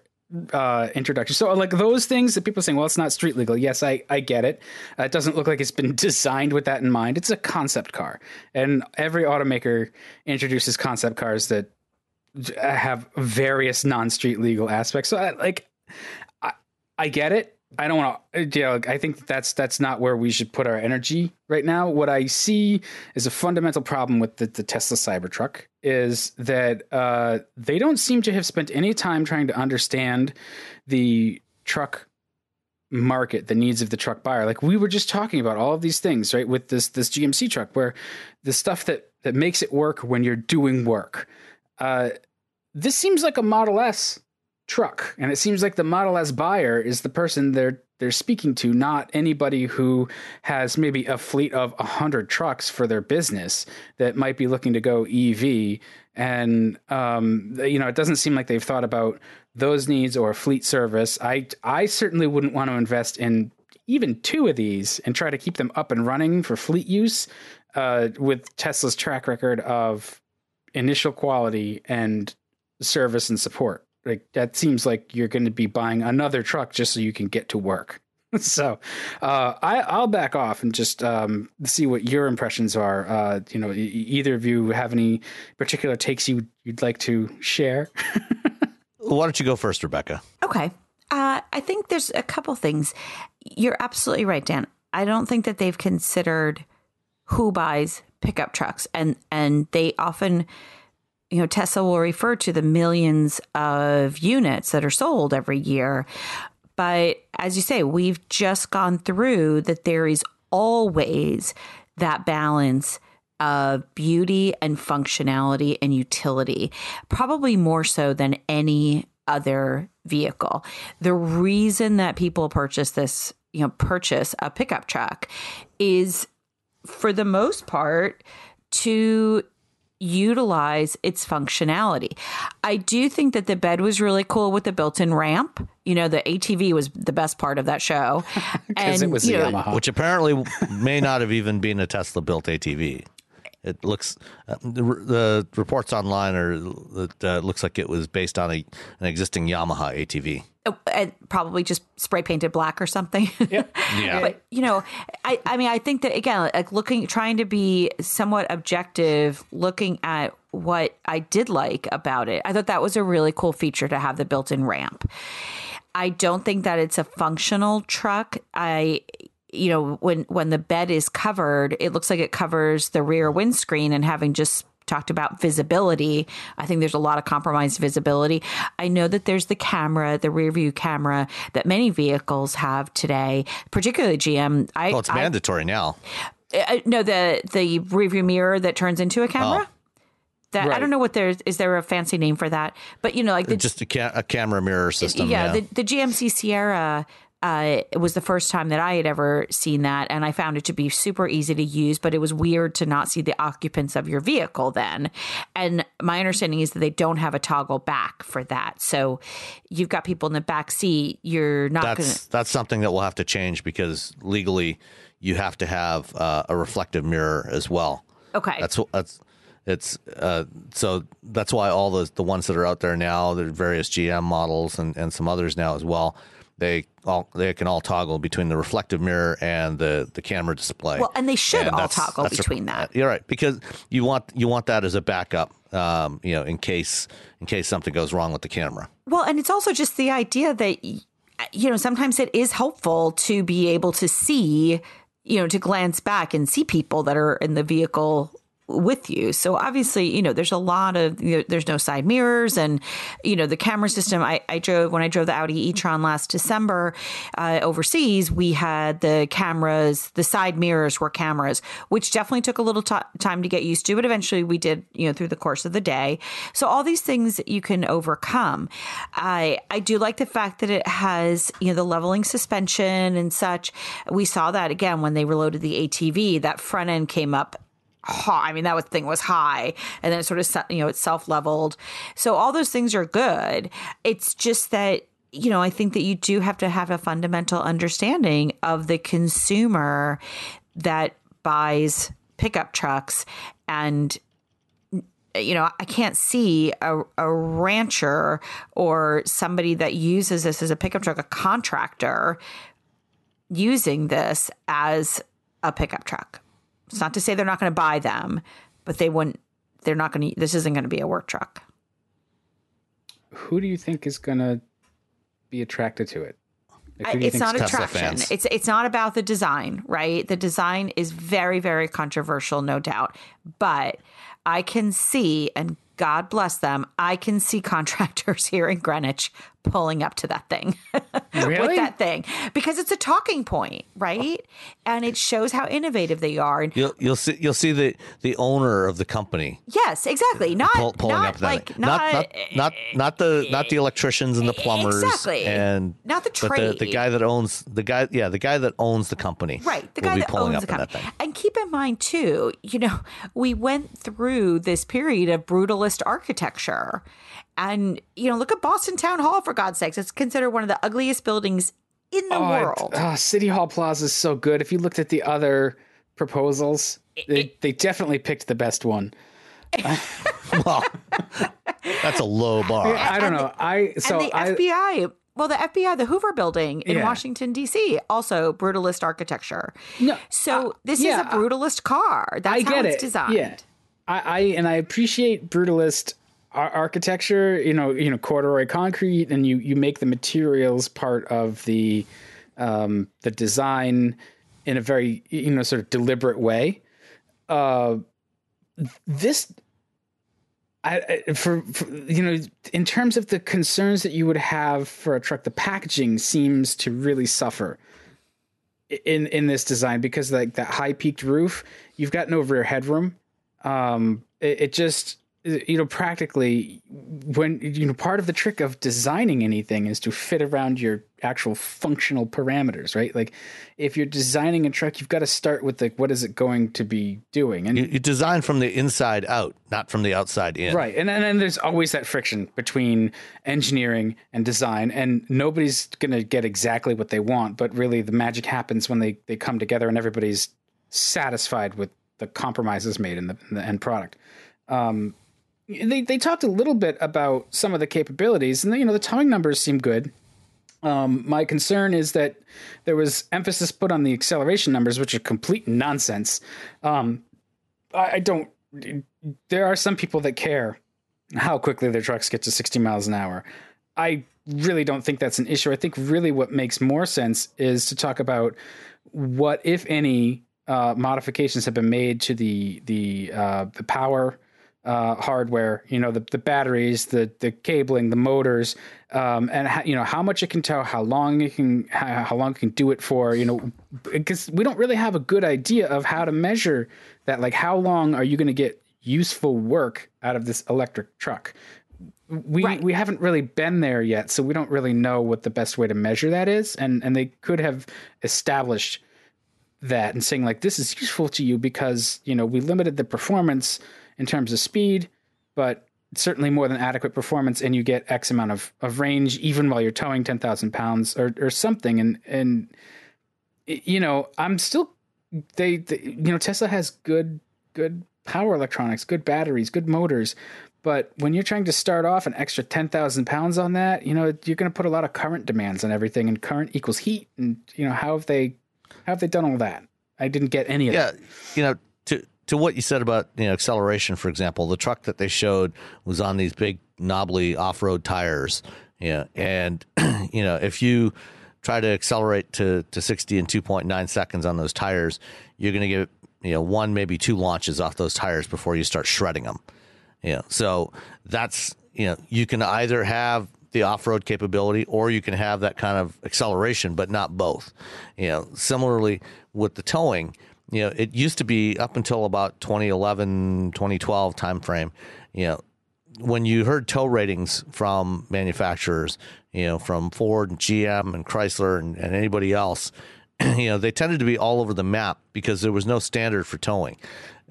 uh introduction. So like those things that people are saying well it's not street legal. Yes i i get it. Uh, it doesn't look like it's been designed with that in mind. It's a concept car. And every automaker introduces concept cars that have various non-street legal aspects. So I, like I, I get it i don't want to you know, i think that's that's not where we should put our energy right now. What i see is a fundamental problem with the, the tesla cybertruck is that uh, they don't seem to have spent any time trying to understand the truck market the needs of the truck buyer. Like we were just talking about all of these things right with this this gmc truck where the stuff that that makes it work when you're doing work. Uh, this seems like a model s truck. And it seems like the model s buyer is the person they're they're speaking to not anybody who has maybe a fleet of 100 trucks for their business that might be looking to go ev and um, you know it doesn't seem like they've thought about those needs or fleet service. I i certainly wouldn't want to invest in even two of these and try to keep them up and running for fleet use uh, with tesla's track record of initial quality and service and support like that seems like you're going to be buying another truck just so you can get to work so uh, I, I'll back off and just um, see what your impressions are. Uh, you know, e- either of you have any particular takes you you'd like to share? Why don't you go first, Rebecca? Okay. Uh, I think there's a couple things. You're absolutely right, Dan. I don't think that they've considered who buys pickup trucks, and and they often, you know, Tesla will refer to the millions of units that are sold every year, but as you say, we've just gone through that. There is always that balance of beauty and functionality and utility, probably more so than any other vehicle. The reason that people purchase this, you know, purchase a pickup truck is for the most part to utilize its functionality. I do think that the bed was really cool with the built-in ramp. You know, the ATV was the best part of that show. Because it was you know, Yamaha. Which apparently may not have even been a Tesla built ATV. It looks uh, the, the reports online are that uh, it looks like it was based on a an existing Yamaha ATV. And probably just spray painted black or something. Yeah. but you know, I I mean, I think that again, like looking, trying to be somewhat objective, looking at what I did like about it, I thought that was a really cool feature to have the built-in ramp. I don't think that it's a functional truck. I you know when when the bed is covered it looks like it covers the rear windscreen and having just talked about visibility. I think there's a lot of compromised visibility. I know that there's the camera the rear view camera that many vehicles have today particularly gm i Well, it's I- mandatory now. I, no the the rear view mirror that turns into a camera? Oh. That i don't know what there's is there a fancy name for that? But you know like the Just a, ca- a camera mirror system. yeah, Yeah, The, the GMC Sierra uh, it was the first time that I had ever seen that, and I found it to be super easy to use. But it was weird to not see the occupants of your vehicle then. And my understanding is that they don't have a toggle back for that. So you've got people in the back seat. You're not That's to. that's something that will have to change because legally you have to have uh, a reflective mirror as well. Okay. That's that's it's uh, so that's why all the the ones that are out there now, the various GM models and, and some others now as well, they all they can all toggle between the reflective mirror and the the camera display. Well, and they should all that's- toggle that's a- between that. You're right because you want you want that as a backup, um, you know, in case in case something goes wrong with the camera. Well, and it's also just the idea that you know sometimes it is helpful to be able to see, you know, to glance back and see people that are in the vehicle with you. So obviously, you know, there's a lot of you know, there's no side mirrors and you know the camera system. I, I drove when I drove the Audi e-tron last December uh, overseas. We had the cameras, the side mirrors were cameras, which definitely took a little ti time to get used to, but eventually we did. You know, through the course of the day. So all these things you can overcome. I I do like the fact that it has you know the leveling suspension and such. We saw that again when they reloaded the ATV. That front end came up high. I mean, that was, thing was high, and then it sort of you know it's self leveled. So all those things are good. It's just that you know I think that you do have to have a fundamental understanding of the consumer that buys pickup trucks and you know, I can't see a, a rancher or somebody that uses this as a pickup truck, a contractor, using this as a pickup truck. It's not to say they're not going to buy them, but they wouldn't. They're not going to. This isn't going to be a work truck. Who do you think is going to be attracted to it? Like, it's not attraction. It's it's not about the design, right? The design is very very controversial, no doubt. But I can see, and God bless them, I can see contractors here in Greenwich pulling up to that thing Really? with that thing because it's a talking point, right? And it shows how innovative they are. And You'll you'll see you'll see the the owner of the company yes, exactly. Not pull, pulling not up that like not, not, not not not the not the electricians and the plumbers Exactly. and Not the but the, the guy that owns the guy yeah the guy that owns the company Right, the guy that owns the up in that company. And keep in mind too, you know, we went through this period of brutalist architecture. And, you know, look at Boston Town Hall for God's sakes. It's considered one of the ugliest buildings in the Oh, I- world. oh, City Hall Plaza is so good. If you looked at the other proposals, they, they definitely picked the best one. Well, that's a low bar. I don't know. I so and the I FBI, well, the FBI, the Hoover building in Yeah. Washington, D.C., also brutalist architecture. No, So uh, this yeah, is a brutalist car. That's I get how it's it. designed. Yeah, I, I and I appreciate brutalist ar- architecture. You know, you know corduroy concrete, and you you make the materials part of the um, the design in a very you know sort of deliberate way. Uh, this. I, I- for, for you know, in terms of the concerns that you would have for a truck, the packaging seems to really suffer in in this design because like that high peaked roof, you've got no rear headroom. Um, it, it just you know practically when you know part of the trick of designing anything is to fit around your actual functional parameters, right? Like if you're designing a truck, you've got to start with like what is it going to be doing, and You, you design from the inside out, not from the outside in. Right. And, and then there's always that friction between engineering and design. And nobody's going to get exactly what they want. But really, the magic happens when they, they come together and everybody's satisfied with the compromises made in the, in the end product. Um, they, they talked a little bit about some of the capabilities, and you know the towing numbers seem good. Um, my concern is that there was emphasis put on the acceleration numbers, which are complete nonsense. Um, I, I don't. There are some people that care how quickly their trucks get to 60 miles an hour. I really don't think that's an issue. I think really what makes more sense is to talk about what, if any, uh, modifications have been made to the the uh, the power uh, hardware. You know, the the batteries, the the cabling, the motors, um, and how, you know how much it can tow, how long it can how, how long it can do it for. You know, because we don't really have a good idea of how to measure that. Like, how long are you going to get useful work out of this electric truck? we Right. we haven't really been there yet, so we don't really know what the best way to measure that is. And and they could have established that and saying like this is useful to you because you know we limited the performance in terms of speed, but certainly more than adequate performance, and you get X amount of, of range even while you're towing ten thousand pounds or or something. And and you know I'm still they, they you know Tesla has good good power electronics, good batteries, good motors. But when you're trying to start off an extra 10,000 pounds on that, you know, you're going to put a lot of current demands on everything and current equals heat. And, you know, how have they, how have they done all that? I didn't get any of Yeah, that. you know, to what you said about you know acceleration, for example, the truck that they showed was on these big knobbly off road tires. Yeah, and you know if you try to accelerate to to sixty in two point nine seconds on those tires, you're going to get you know one maybe two launches off those tires before you start shredding them. Yeah, so that's you know you can either have the off-road capability or you can have that kind of acceleration but not both you know similarly with the towing you know it used to be up until about 2011 2012 timeframe you know when you heard tow ratings from manufacturers you know from ford and gm and chrysler and, and anybody else you know they tended to be all over the map because there was no standard for towing.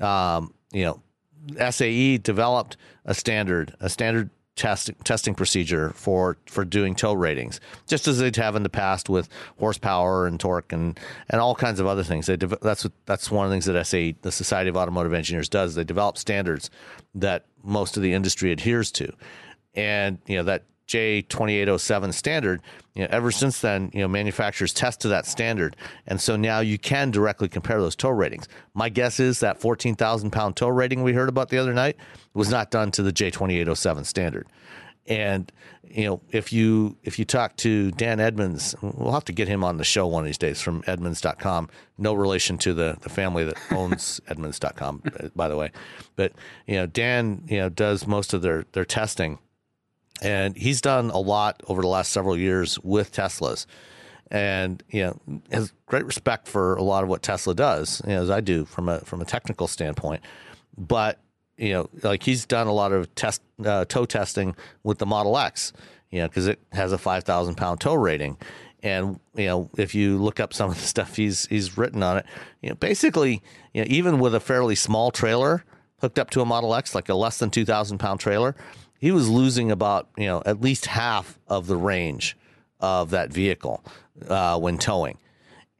Um, you know SAE developed a standard, a standard test, testing procedure for for doing tow ratings, just as they'd have in the past with horsepower and torque and and all kinds of other things. They dev- that's what that's one of the things that SAE, the Society of Automotive Engineers, does. They develop standards that most of the industry adheres to, and you know that J2807 standard, you know, ever since then, you know, manufacturers test to that standard. And so now you can directly compare those tow ratings. My guess is that 14,000 pound tow rating we heard about the other night was not done to the J2807 standard. And, you know, if you, if you talk to Dan Edmunds, we'll have to get him on the show one of these days from Edmunds.com. No relation to the, the family that owns Edmunds.com, by the way. But, you know, Dan, you know, does most of their, their testing and he's done a lot over the last several years with Teslas, and you know has great respect for a lot of what Tesla does, you know, as I do from a from a technical standpoint. But you know, like he's done a lot of test uh, tow testing with the Model X, you know, because it has a five thousand pound tow rating. And you know, if you look up some of the stuff he's he's written on it, you know, basically, you know, even with a fairly small trailer hooked up to a Model X, like a less than two thousand pound trailer, he was losing about you know at least half of the range of that vehicle uh, when towing.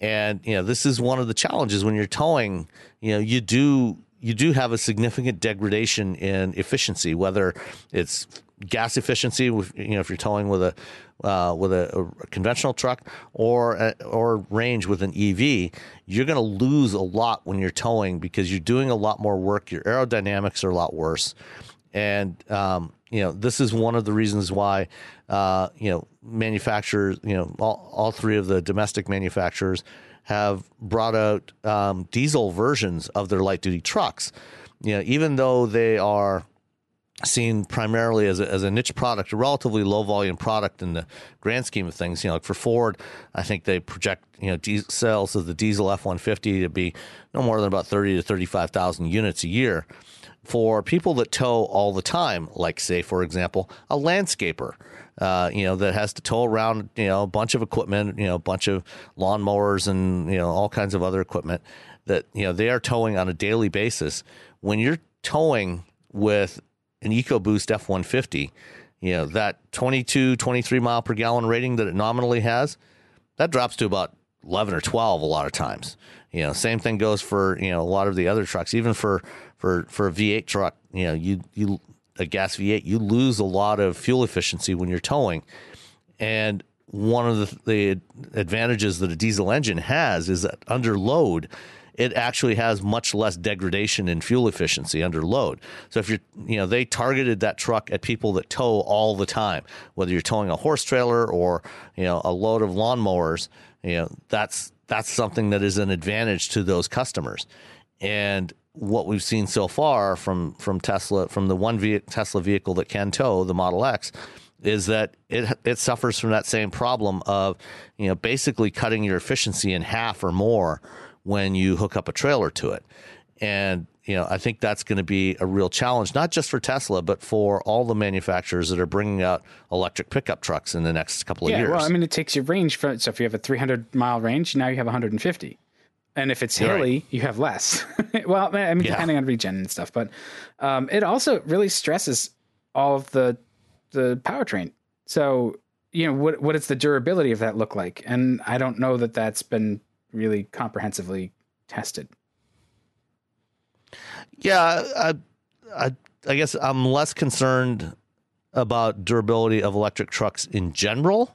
And you know this is one of the challenges when you're towing. You know you do you do have a significant degradation in efficiency, whether it's gas efficiency, you know if you're towing with a uh, with a, a, conventional truck or a, or range with an EV, you're going to lose a lot when you're towing because you're doing a lot more work. Your aerodynamics are a lot worse, and um, you know this is one of the reasons why uh, you know manufacturers you know all, all three of the domestic manufacturers have brought out um, diesel versions of their light duty trucks. You know even though they are seen primarily as a, as a niche product a relatively low volume product in the grand scheme of things you know like for ford i think they project you know diesel sales of the diesel f-150 to be no more than about 30 to 35000 units a year for people that tow all the time, like say, for example, a landscaper, uh, you know, that has to tow around, you know, a bunch of equipment, you know, a bunch of lawnmowers and, you know, all kinds of other equipment that, you know, they are towing on a daily basis. When you're towing with an EcoBoost F-150, you know, that 22, 23 mile per gallon rating that it nominally has, that drops to about 11 or 12 a lot of times. You know, same thing goes for, you know, a lot of the other trucks, even for, for, for a V8 truck, you know, you, you, a gas V8, you lose a lot of fuel efficiency when you're towing. And one of the, the advantages that a diesel engine has is that under load, it actually has much less degradation in fuel efficiency under load. So if you're, you know, they targeted that truck at people that tow all the time, whether you're towing a horse trailer or, you know, a load of lawnmowers, you know, that's, that's something that is an advantage to those customers. And what we've seen so far from, from Tesla, from the one ve- Tesla vehicle that can tow, the Model X, is that it it suffers from that same problem of you know basically cutting your efficiency in half or more when you hook up a trailer to it. And you know, I think that's going to be a real challenge, not just for Tesla, but for all the manufacturers that are bringing out electric pickup trucks in the next couple of yeah, years. well, I mean, it takes your range from so if you have a 300 mile range, now you have 150, and if it's hilly, Right. you have less. well, I mean, Yeah. depending on regen and stuff, but um, it also really stresses all of the the powertrain. So you know, what what does the durability of that look like? And I don't know that that's been really comprehensively tested. Yeah, I, I, I guess I'm less concerned about durability of electric trucks in general,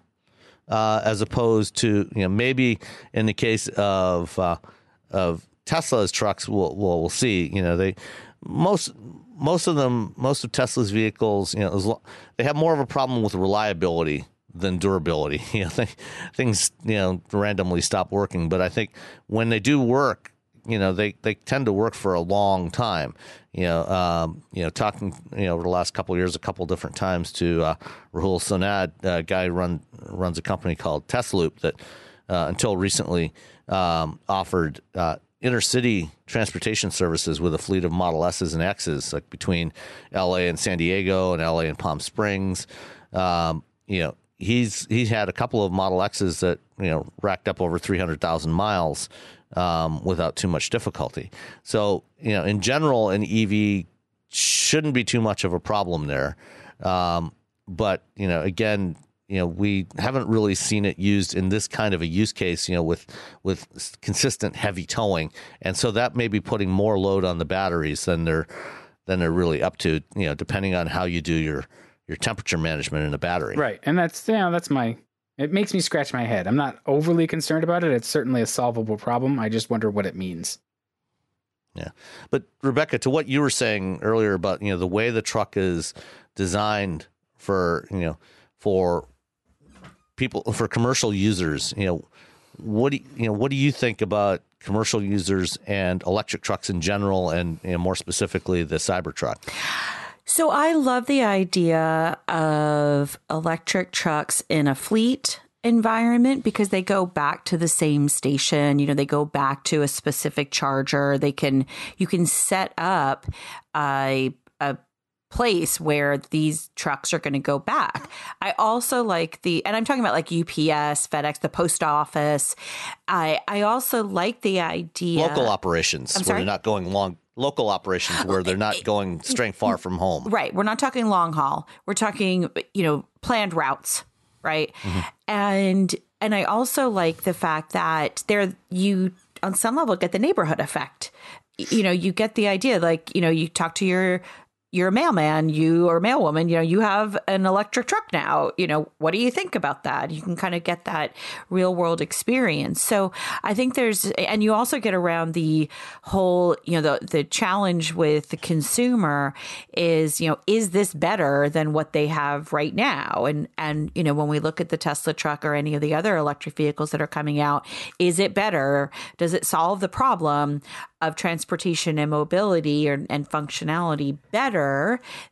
uh, as opposed to you know maybe in the case of uh, of Tesla's trucks, we'll, we'll we'll see. You know they most most of them most of Tesla's vehicles, you know, they have more of a problem with reliability than durability. You know, th- things you know randomly stop working, but I think when they do work, you know they, they tend to work for a long time. You know um, you know talking you know over the last couple years a couple different times to uh, Rahul Sonnad a guy run runs a company called Tesloop that uh, until recently um, offered uh, intercity transportation services with a fleet of Model S's and X's like between LA and San Diego and LA and Palm Springs. Um, you know he's he's had a couple of Model X's that you know racked up over 300,000 miles um, without too much difficulty. So, you know, in general, an EV shouldn't be too much of a problem there. Um, but, you know, again, you know, we haven't really seen it used in this kind of a use case, you know, with with consistent heavy towing, and so that may be putting more load on the batteries than they're than they're really up to, you know, depending on how you do your your temperature management in the battery. Right, and that's you know that's my. It makes me scratch my head. I'm not overly concerned about it. It's certainly a solvable problem. I just wonder what it means. Yeah. But Rebecca, to what you were saying earlier about, you know, the way the truck is designed for, you know, for people for commercial users, you know, what do you, you know, what do you think about commercial users and electric trucks in general and you know, more specifically the Cybertruck? So I love the idea of electric trucks in a fleet environment because they go back to the same station you know they go back to a specific charger they can you can set up a a place where these trucks are going to go back. I also like the and I'm talking about like UPS, FedEx, the post office. I I also like the idea Local operations I'm where sorry? they're not going long local operations where they're not going straight far from home. Right. We're not talking long haul. We're talking, you know, planned routes, right? Mm-hmm. And and I also like the fact that there you on some level get the neighborhood effect. You know, you get the idea like, you know, you talk to your you're a mailman, you or a mailwoman, you know, you have an electric truck now. You know, what do you think about that? You can kind of get that real world experience. So I think there's, and you also get around the whole, you know, the, the challenge with the consumer is, you know, is this better than what they have right now? And, and, you know, when we look at the Tesla truck or any of the other electric vehicles that are coming out, is it better? Does it solve the problem of transportation and mobility or, and functionality better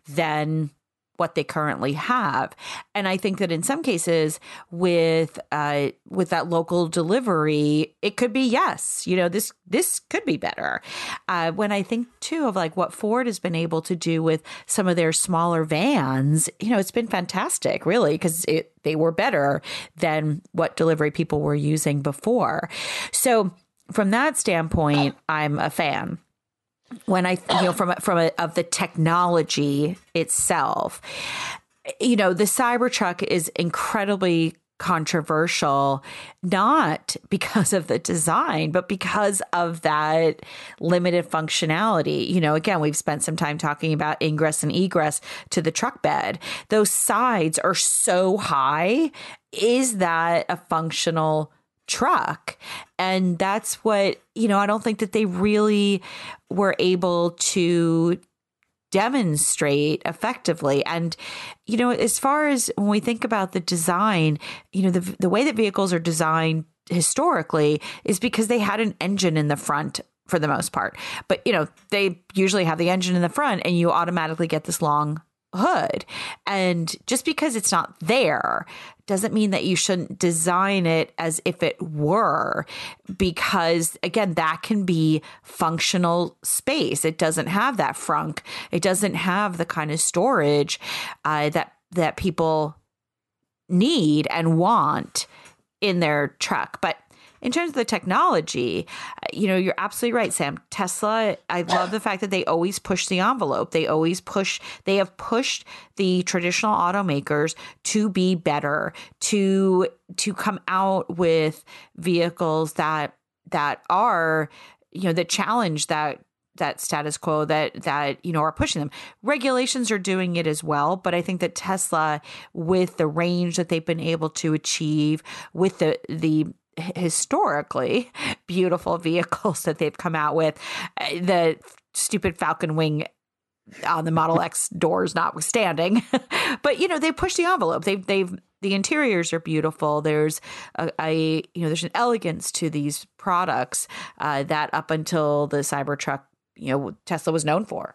than what they currently have. And I think that in some cases with uh with that local delivery, it could be yes. You know, this this could be better. Uh when I think too of like what Ford has been able to do with some of their smaller vans, you know, it's been fantastic, really, because it they were better than what delivery people were using before. So from that standpoint, I'm a fan when I, you know, from from a, of the technology itself, you know, the Cybertruck is incredibly controversial, not because of the design, but because of that limited functionality. You know, again, we've spent some time talking about ingress and egress to the truck bed. Those sides are so high. Is that a functional truck? And that's what, you know, I don't think that they really were able to demonstrate effectively and you know as far as when we think about the design you know the the way that vehicles are designed historically is because they had an engine in the front for the most part but you know they usually have the engine in the front and you automatically get this long hood. And just because it's not there doesn't mean that you shouldn't design it as if it were, because again, that can be functional space. It doesn't have that frunk, it doesn't have the kind of storage uh, that that people need and want in their truck. But in terms of the technology, you know, you're absolutely right, Sam. Tesla, I love the fact that they always push the envelope. They always push, they have pushed the traditional automakers to be better, to to come out with vehicles that that are, you know, that challenge that that status quo that that you know are pushing them regulations are doing it as well but i think that tesla with the range that they've been able to achieve with the the historically beautiful vehicles that they've come out with. Uh, the stupid Falcon Wing on the Model X doors notwithstanding. but you know, they push the envelope. They've they've the interiors are beautiful. There's a, a you know there's an elegance to these products uh, that up until the Cybertruck, you know, Tesla was known for.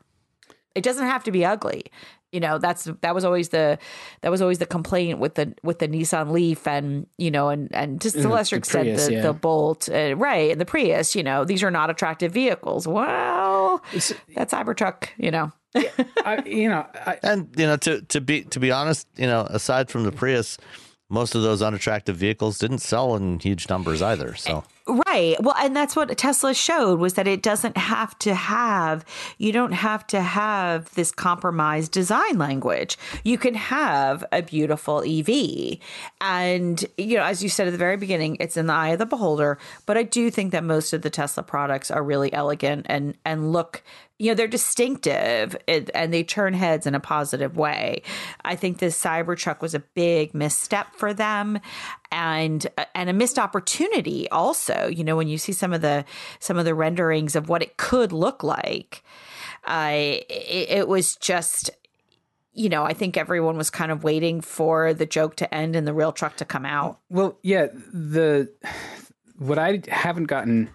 It doesn't have to be ugly you know that's that was always the that was always the complaint with the with the Nissan Leaf and you know and and to the lesser the extent Prius, the, yeah. the Bolt uh, right and the Prius you know these are not attractive vehicles. Well that Cybertruck you know. Yeah, I, you know I, and you know to to be to be honest you know aside from the Prius most of those unattractive vehicles didn't sell in huge numbers either so Right. Well, and that's what Tesla showed was that it doesn't have to have, you don't have to have this compromised design language. You can have a beautiful EV. And, you know, as you said at the very beginning, it's in the eye of the beholder. But I do think that most of the Tesla products are really elegant and, and look you know they're distinctive and they turn heads in a positive way i think this cybertruck was a big misstep for them and and a missed opportunity also you know when you see some of the some of the renderings of what it could look like uh, it, it was just you know, I think everyone was kind of waiting for the joke to end and the real truck to come out. Well, yeah, the what I haven't gotten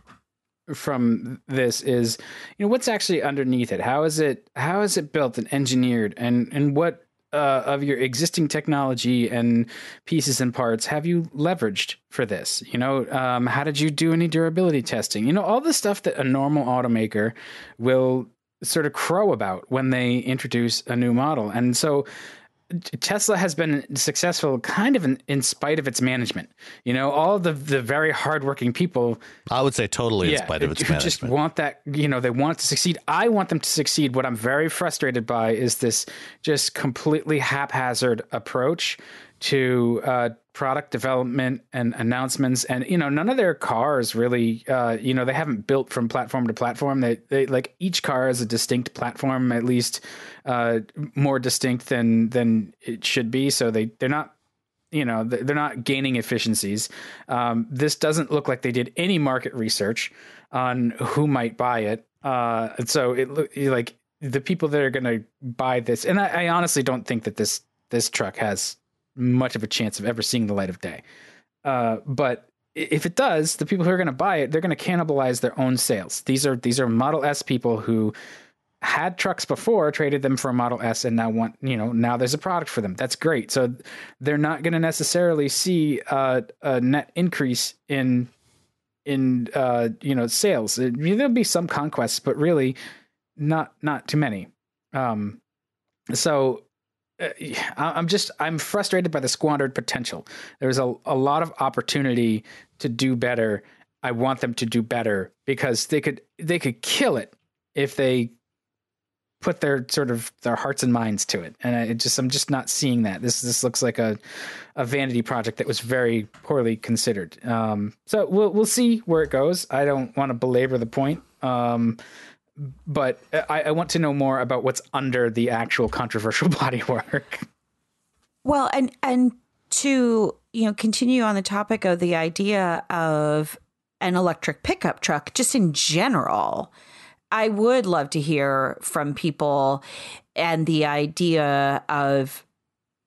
from this is you know what's actually underneath it? How is it how is it built and engineered? And and what uh, of your existing technology and pieces and parts have you leveraged for this? You know um, how did you do any durability testing? You know all the stuff that a normal automaker will sort of crow about when they introduce a new model. And so Tesla has been successful kind of in, in spite of its management. You know, all the the very hardworking people. I would say totally yeah, in spite of its management. Just want that. You know, they want to succeed. I want them to succeed. What I'm very frustrated by is this just completely haphazard approach to uh, product development and announcements and you know none of their cars really uh, you know they haven't built from platform to platform. They, they like each car is a distinct platform at least uh, more distinct than than it should be. So they they're not you know they're not gaining efficiencies. Um, this doesn't look like they did any market research on who might buy it. Uh, and so it like the people that are going to buy this and I, I honestly don't think that this this truck has much of a chance of ever seeing the light of day. Uh, but if it does, the people who are going to buy it, they're going to cannibalize their own sales. These are these are Model S people who had trucks before, traded them for a Model S, and now want you know now there's a product for them. That's great. So they're not going to necessarily see a, a net increase in in uh, you know sales. there'll be some conquests, but really not not too many. Um, so uh, I'm just I'm frustrated by the squandered potential. There's a a lot of opportunity to do better. I want them to do better because they could they could kill it if they put their sort of their hearts and minds to it. And I just I'm just not seeing that. This this looks like a a vanity project that was very poorly considered. Um, so we'll we'll see where it goes. I don't want to belabor the point. Um, but I, I want to know more about what's under the actual controversial body work. Well, and and to you know continue on the topic of the idea of an electric pickup truck, just in general, I would love to hear from people and the idea of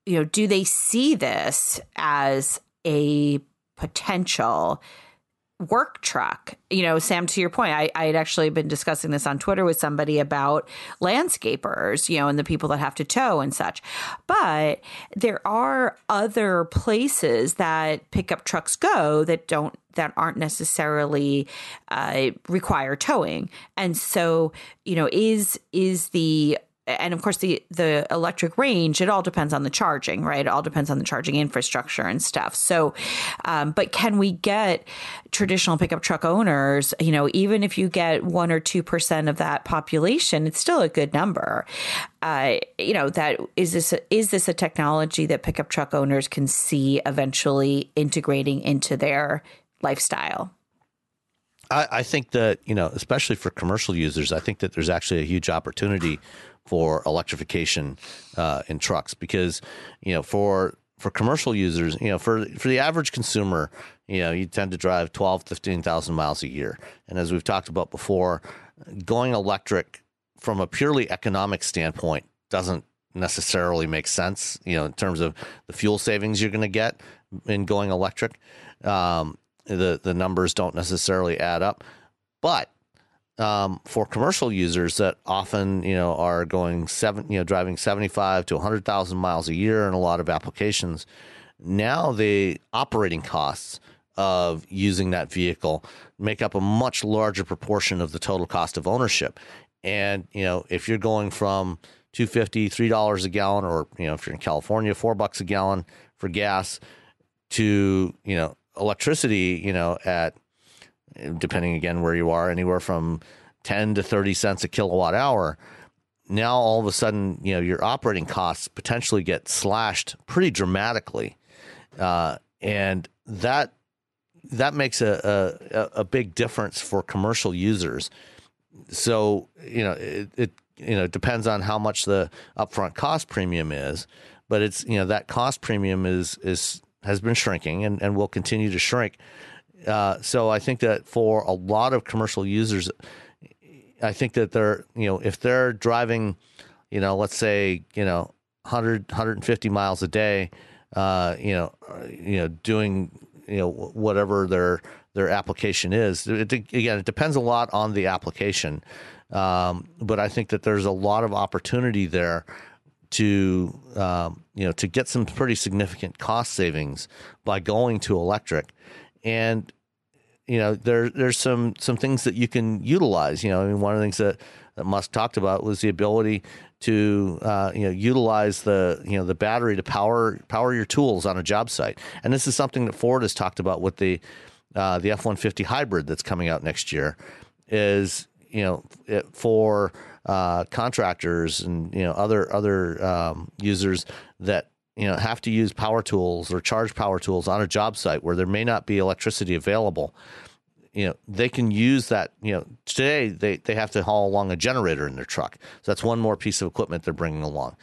you know do they see this as a potential work truck. You know, Sam, to your point, I, I had actually been discussing this on Twitter with somebody about landscapers, you know, and the people that have to tow and such. But there are other places that pickup trucks go that don't that aren't necessarily uh, require towing and so you know is is the and of course the the electric range it all depends on the charging right? It all depends on the charging infrastructure and stuff. So um, but can we get traditional pickup truck owners you know even if you get one or two percent of that population it's still a good number. Uh, you know that is this a, is this a technology that pickup truck owners can see eventually integrating into their lifestyle? I, I think that you know, especially for commercial users, I think that there's actually a huge opportunity for electrification uh, in trucks because you know for for commercial users, you know, for for the average consumer, you know, you tend to drive 12, 15,000 miles a year. And as we've talked about before, going electric from a purely economic standpoint doesn't necessarily make sense, you know, in terms of the fuel savings you're going to get in going electric. Um, the the numbers don't necessarily add up. But um, for commercial users that often you know are going seven you know driving 75 to 100,000 miles a year in a lot of applications. Now the operating costs of using that vehicle make up a much larger proportion of the total cost of ownership. And you know if you're going from 250 three dollars a gallon or you know if you're in California 4 bucks a gallon for gas to you know electricity you know at depending again where you are, anywhere from 10 to 30 cents a kilowatt hour. Now, all of a sudden, you know, your operating costs potentially get slashed pretty dramatically. Uh, and that that makes a, a, a big difference for commercial users. So, you know, it, it you know depends on how much the upfront cost premium is, but it's you know that cost premium is is has been shrinking and, and will continue to shrink uh, so I think that for a lot of commercial users, I think that they're, you know, if they're driving, you know, let's say, you know, 100, 150 miles a day, uh, you know, uh, you know, doing, you know, whatever their, their application is. It, again, it depends a lot on the application. Um, but I think that there's a lot of opportunity there to, um, you know, to get some pretty significant cost savings by going to electric and you know there there's some some things that you can utilize. You know, I mean, one of the things that, that Musk talked about was the ability to uh, you know utilize the you know the battery to power power your tools on a job site, and this is something that Ford has talked about with the uh, the F one fifty hybrid that's coming out next year. Is you know it, for uh, contractors and you know other other um, users that you know have to use power tools or charge power tools on a job site where there may not be electricity available. You know they can use that you know today they, they have to haul along a generator in their truck. So that's one more piece of equipment they're bringing along.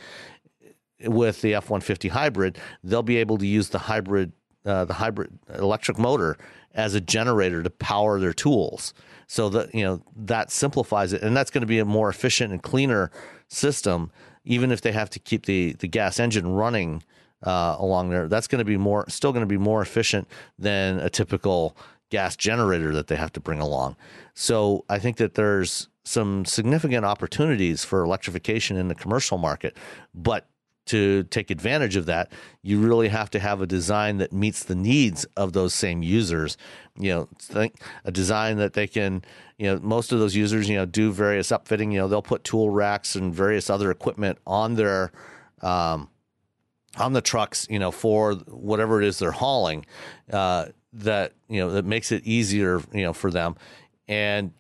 With the f-150 hybrid they'll be able to use the hybrid uh, the hybrid electric motor as a generator to power their tools. So that you know that simplifies it and that's going to be a more efficient and cleaner system even if they have to keep the the gas engine running uh, along there, that's going to be more still going to be more efficient than a typical gas generator that they have to bring along. So I think that there's some significant opportunities for electrification in the commercial market, but to take advantage of that, you really have to have a design that meets the needs of those same users. You know, think a design that they can, you know, most of those users, you know, do various upfitting. You know, they'll put tool racks and various other equipment on their, um, on the trucks, you know, for whatever it is they're hauling. Uh, that you know that makes it easier, you know, for them, and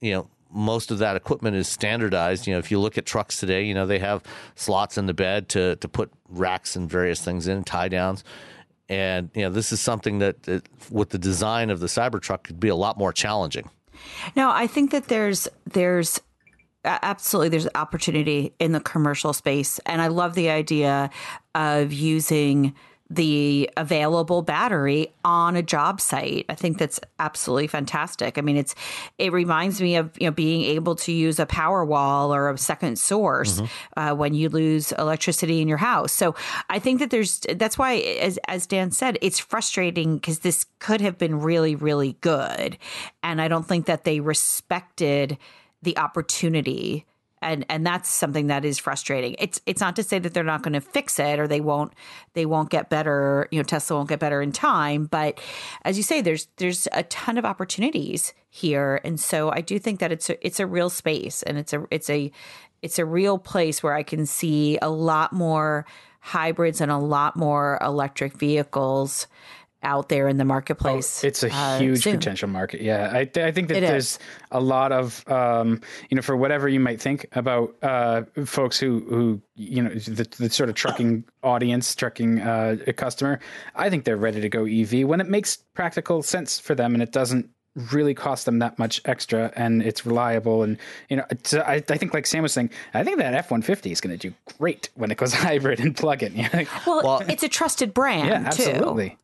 you know most of that equipment is standardized. You know, if you look at trucks today, you know they have slots in the bed to to put racks and various things in, tie downs, and you know this is something that, that with the design of the Cybertruck could be a lot more challenging. No, I think that there's there's absolutely there's opportunity in the commercial space, and I love the idea of using the available battery on a job site. I think that's absolutely fantastic. I mean, it's it reminds me of you know being able to use a power wall or a second source mm-hmm. uh, when you lose electricity in your house. So I think that there's that's why as as Dan said, it's frustrating because this could have been really really good, and I don't think that they respected the opportunity and and that's something that is frustrating. It's it's not to say that they're not going to fix it or they won't they won't get better. You know, Tesla won't get better in time. But as you say, there's there's a ton of opportunities here, and so I do think that it's a, it's a real space and it's a it's a it's a real place where I can see a lot more hybrids and a lot more electric vehicles out there in the marketplace. Oh, it's a uh, huge soon. potential market. Yeah, I, I think that it there's is. a lot of um, you know for whatever you might think about uh, folks who who you know the, the sort of trucking audience, trucking uh, customer. I think they're ready to go EV when it makes practical sense for them and it doesn't really cost them that much extra and it's reliable and you know I, I think like sam was saying i think that f-150 is going to do great when it goes hybrid and plug-in well, well, it's a trusted brand yeah absolutely too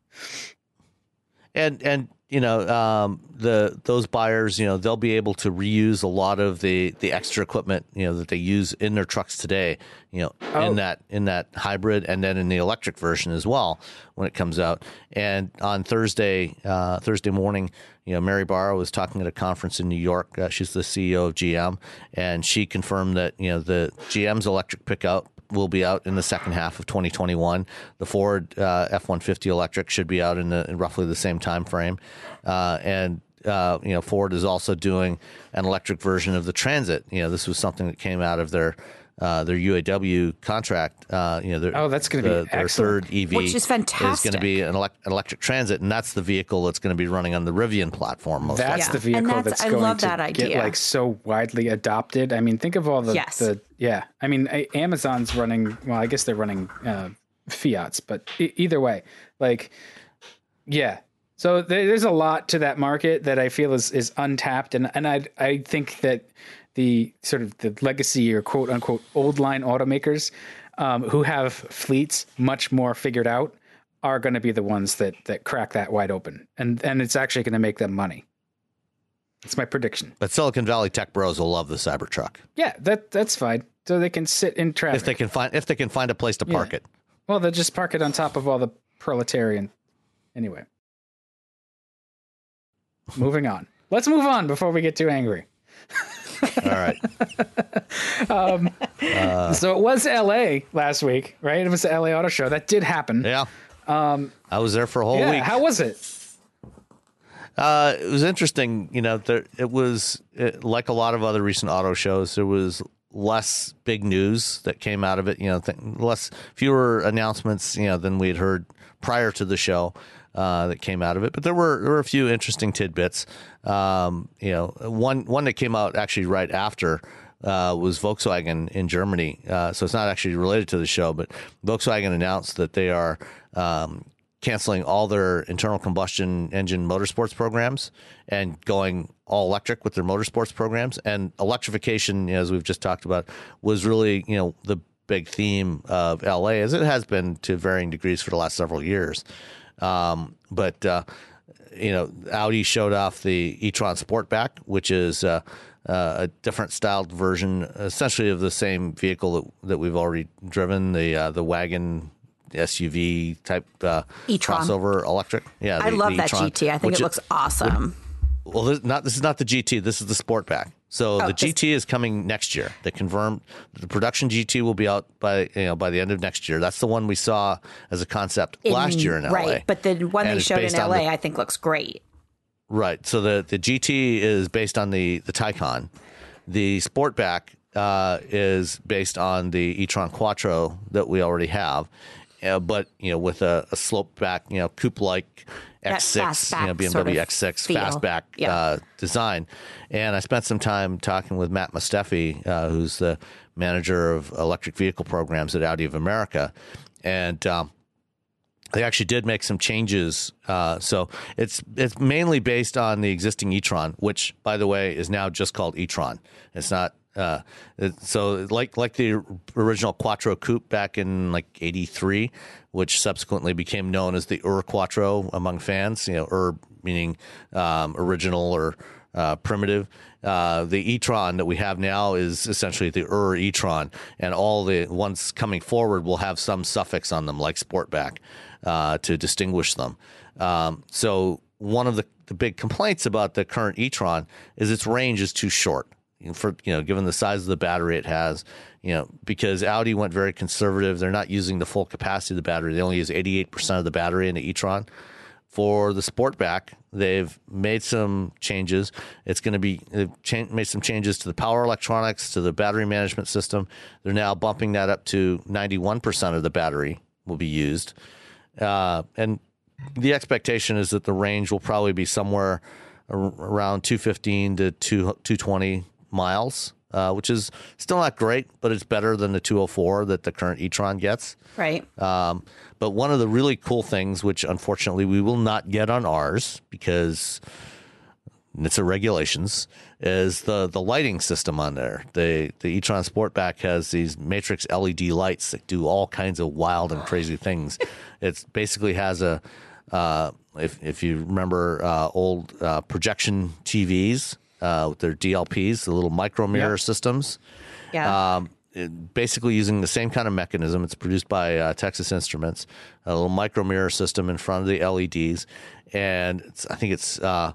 and and you know um, the those buyers you know they'll be able to reuse a lot of the the extra equipment you know that they use in their trucks today you know oh. in that in that hybrid and then in the electric version as well when it comes out and on Thursday uh, Thursday morning you know Mary Barra was talking at a conference in New York uh, she's the CEO of GM and she confirmed that you know the GM's electric pickup will be out in the second half of 2021. The Ford uh, F-150 electric should be out in, the, in roughly the same time frame, uh, and uh, you know Ford is also doing an electric version of the Transit. You know, this was something that came out of their uh, their UAW contract. Uh, you know, their, oh, that's going to the, be their third EV, which is fantastic. Is going to be an, elect- electric transit, and that's the vehicle that's going to be running on the Rivian platform. Most that's the vehicle that's, that's going to that get like so widely adopted. I mean, think of all the, yes. the yeah. I mean, Amazon's running. Well, I guess they're running uh, Fiat's, but e- either way, like, yeah. So there's a lot to that market that I feel is is untapped, and and I I think that the sort of the legacy or quote unquote old line automakers um, who have fleets much more figured out are going to be the ones that that crack that wide open, and and it's actually going to make them money. It's my prediction. But Silicon Valley tech bros will love the Cybertruck. Yeah, that that's fine. So they can sit in traffic if they can find if they can find a place to park yeah. it. Well, they'll just park it on top of all the proletarian. Anyway, moving on. Let's move on before we get too angry. All right. um, uh, so it was L.A. last week, right? It was the L.A. Auto Show. That did happen. Yeah. Um, I was there for a whole yeah, week. How was it? Uh, it was interesting. You know, there, it was it, like a lot of other recent auto shows. There was less big news that came out of it. You know, th- less fewer announcements. You know, than we had heard prior to the show uh, that came out of it. But there were there were a few interesting tidbits. Um, you know, one one that came out actually right after. Uh, was Volkswagen in Germany. Uh, so it's not actually related to the show, but Volkswagen announced that they are um, canceling all their internal combustion engine motorsports programs and going all electric with their motorsports programs. And electrification, as we've just talked about, was really you know the big theme of LA, as it has been to varying degrees for the last several years. Um, but uh, you know, Audi showed off the e-tron Sportback, which is uh, uh, a different styled version, essentially of the same vehicle that, that we've already driven the uh, the wagon SUV type uh, e-tron. crossover electric. Yeah, the, I love that e-tron, GT. I think it looks awesome. well, this, not this is not the GT. This is the Sportback. So oh, the GT is coming next year. The confirmed the production GT will be out by you know by the end of next year. That's the one we saw as a concept in, last year in LA. Right, but the one they showed in LA, the, I think looks great. Right. So the the GT is based on the the Taycan. The Sportback uh, is based on the e-tron Quattro that we already have, uh, but you know with a, a slope back, you know coupe like X6, you know, BMW sort of X6 feel. fastback yep. uh, design. And I spent some time talking with Matt Mosteffi, uh, who's the manager of electric vehicle programs at Audi of America. And um, they actually did make some changes. Uh, so it's it's mainly based on the existing e-tron, which, by the way, is now just called e-tron. It's not Uh, so like like the original Quattro Coupe back in like '83, which subsequently became known as the Ur Quattro among fans. You know, Ur meaning um, original or uh, primitive. Uh, the e-tron that we have now is essentially the Ur e-tron, and all the ones coming forward will have some suffix on them, like Sportback, uh, to distinguish them. Um, so one of the, the big complaints about the current e-tron is its range is too short for you know given the size of the battery it has you know because audi went very conservative. They're not using the full capacity of the battery. They only use 88% of the battery in the e-tron. For the sportback they've made some changes. It's going to be they've cha- made some changes to the power electronics to the battery management system. They're now bumping that up to 91% of the battery will be used. Uh, and the expectation is that the range will probably be somewhere around 215 to 220 miles, uh, which is still not great, but it's better than the 204 that the current e-tron gets. Right. Um, but one of the really cool things, which unfortunately we will not get on ours because it's a regulations, is the the lighting system on there. The the e-tron Sportback has these matrix LED lights that do all kinds of wild and crazy things. it basically has a uh, if if you remember uh, old uh, projection TVs, uh, with their DLPs, the little micro mirror yep. systems. Yeah. Um, it, basically using the same kind of mechanism. It's produced by uh, Texas Instruments, a little micro mirror system in front of the LEDs, and I think it's uh,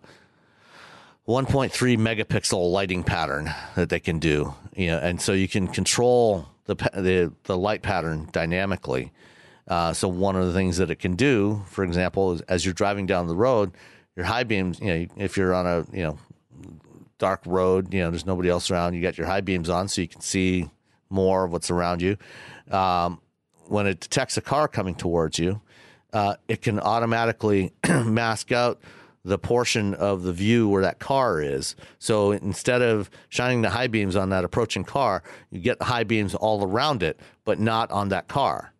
1.3 megapixel lighting pattern that they can do. You know, and so you can control the the, the light pattern dynamically. Uh, so one of the things that it can do, for example, is as you're driving down the road, your high beams. You know, if you're on a you know dark road, you know, there's nobody else around. You got your high beams on, so you can see more of what's around you. Um, when it detects a car coming towards you, uh, it can automatically mask out the portion of the view where that car is. So instead of shining the high beams on that approaching car, you get the high beams all around it, but not on that car.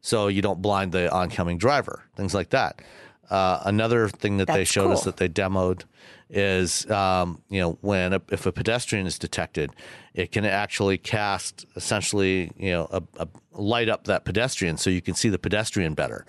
So you don't blind the oncoming driver, things like that. Uh, another thing that That's they showed cool. us that they demoed is um, you know when a, if a pedestrian is detected, it can actually cast essentially you know a, a light up that pedestrian so you can see the pedestrian better.